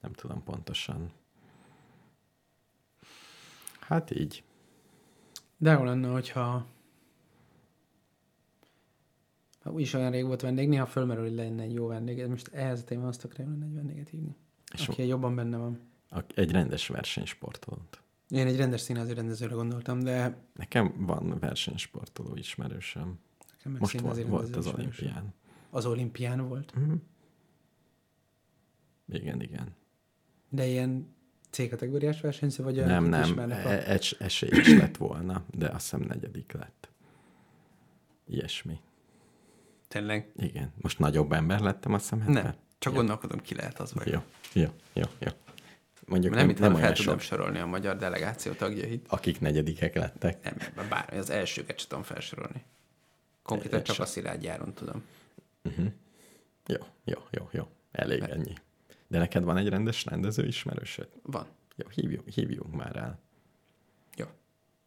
Nem tudom pontosan. Hát így. De jó lenne, hogyha ha úgyis olyan rég volt vendég, néha fölmerül, hogy lenne egy jó vendég. Most ehhez a témához tökre lenne egy vendéget hívni. És Aki jobban benne van. egy rendes versenysportolót. Én egy rendes színházi rendezőre gondoltam, de Nekem van versenysportoló ismerősöm. nekem meg Most volt, volt az olimpián. Az olimpián volt. Mhm. Igen, igen. De ilyen C-kategóriás versenyző, vagy Nem, nem, a- e- es- esély is lett volna, de azt hiszem negyedik lett. Ilyesmi. Tényleg? Igen. Most nagyobb ember lettem, azt hiszem. Nem. Csak Jó. gondolkodom, ki lehet az vagy. Jó, jó, jó, jó. Mondjuk Nem, nem, nem, fel tudom sok, sorolni a magyar delegáció tagjait. akik negyedikek lettek. Nem, bár az elsőket sem tudom felsorolni. Konkrétan csak a Szilágy Járon tudom. Jó, jó, jó, jó. Elég ennyi. De neked van egy rendes rendező ismerősöd? Van. Jó, hívjuk, hívjunk már el. Jó.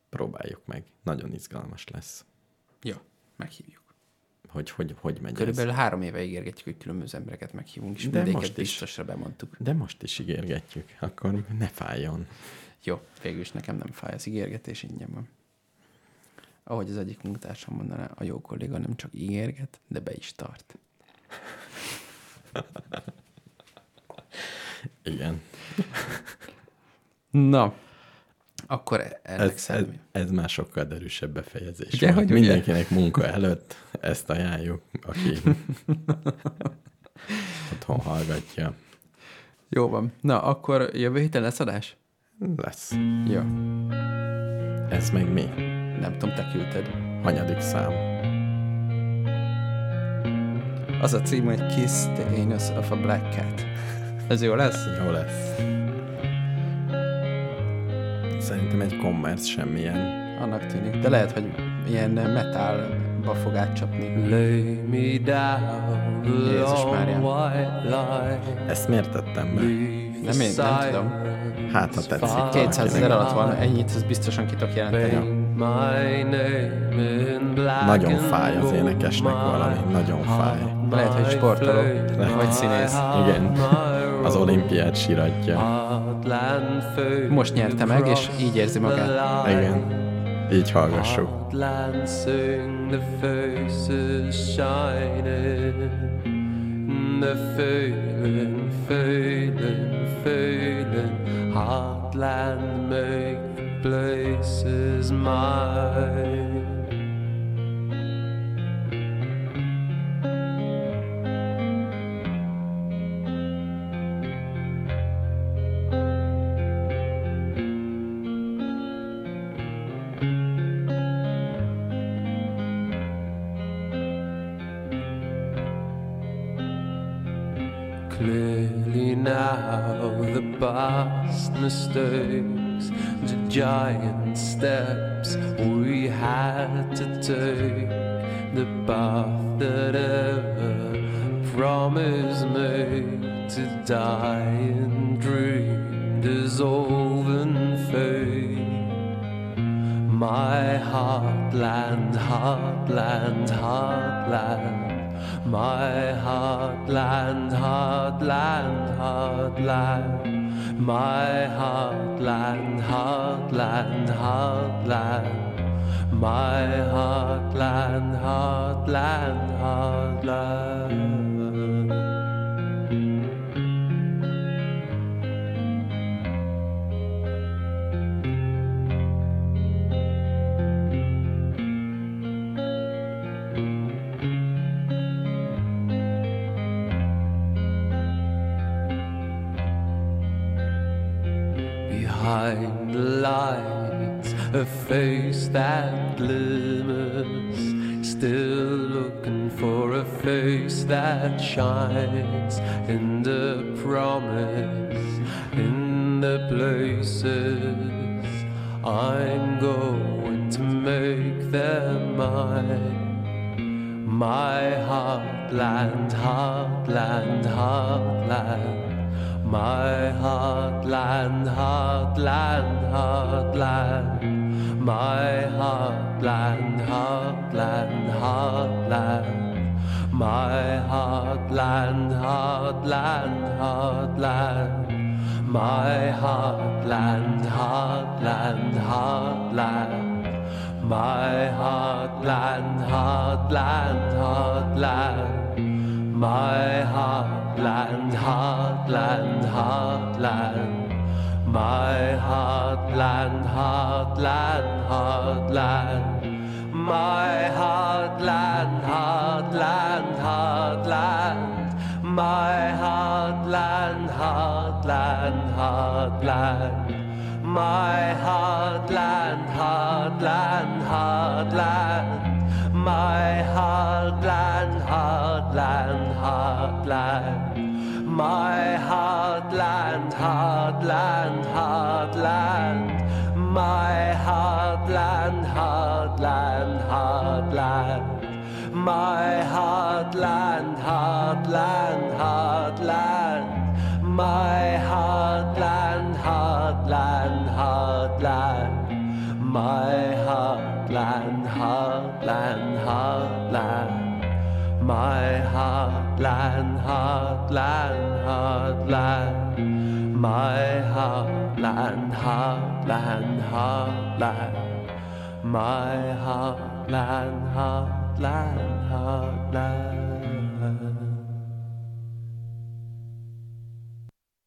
Próbáljuk meg. Nagyon izgalmas lesz. Jó. Meghívjuk. Hogy hogy, hogy megy ez. Körülbelül három éve ígérgetjük, hogy különböző embereket meghívunk, és De most is. biztosra bemondtuk. De most is ígérgetjük. Akkor ne fájjon. Jó, végül is nekem nem fáj az ígérgetés, ingyen van. Ahogy az egyik munkatársam mondaná, a jó kolléga nem csak ígérget, de be is tart. Igen. Na, akkor ennek Ez, ez, ez, ez már sokkal derűsebb befejezés. Ugye, volt. hogy ugye? Mindenkinek munka előtt ezt ajánljuk, aki otthon hallgatja. Jó van. Na, akkor jövő héten lesz adás? Lesz. Jó. Ez meg mi? Nem tudom, te küldted. Hanyadik szám? Az a cím, hogy Kiss the Anus of a Black Cat. Ez jó lesz? Jó lesz. Szerintem egy commerce semmilyen. Annak tűnik. De lehet, hogy ilyen metálba fog átcsapni. Lay me down Jézus Mária. Ezt miért tettem be? Nem én, nem tudom. Hát, ha tetszik 200 ezer alatt van, ennyit ez biztosan ki tudok jelenteni. Paint my name in black Nagyon fáj az énekesnek valami, nagyon fáj. Lehet, hogy sportoló, vagy színész. Igen az olimpiát siratja. Most nyerte meg, és így érzi magát. Igen, így hallgassuk. de fölen, fölen, fölen, heartland make places mine. Mistakes, the giant steps we had to take, the path that ever promised me to die and dream dissolve and fade. My heartland, heartland, heartland. My heartland, heartland, heartland. My heartland, heartland, heartland. My heartland, heartland, heartland. A face that glimmers. Still looking for a face that shines in the promise, in the places I'm going to make them mine. My heartland, heartland, heartland. My heartland, heartland, heartland. My heartland, heartland, heartland. My heartland, heartland, heartland. My heartland, heartland, heartland. My heartland, heartland, heartland. My heartland, heartland, heartland. My heartland, heartland, heartland. My heartland, heartland, heartland. My heartland, heartland, heartland. My heartland, heartland, heartland. My heartland, heartland, heartland. My heartland, heartland, heartland. My heartland, heartland, heartland. My heartland, heartland, heartland. My heartland, heartland, heartland. My heartland, heartland, heartland. My heartland, heartland, heartland. My heartland, heartland, heartland. My heartland, heartland, heartland.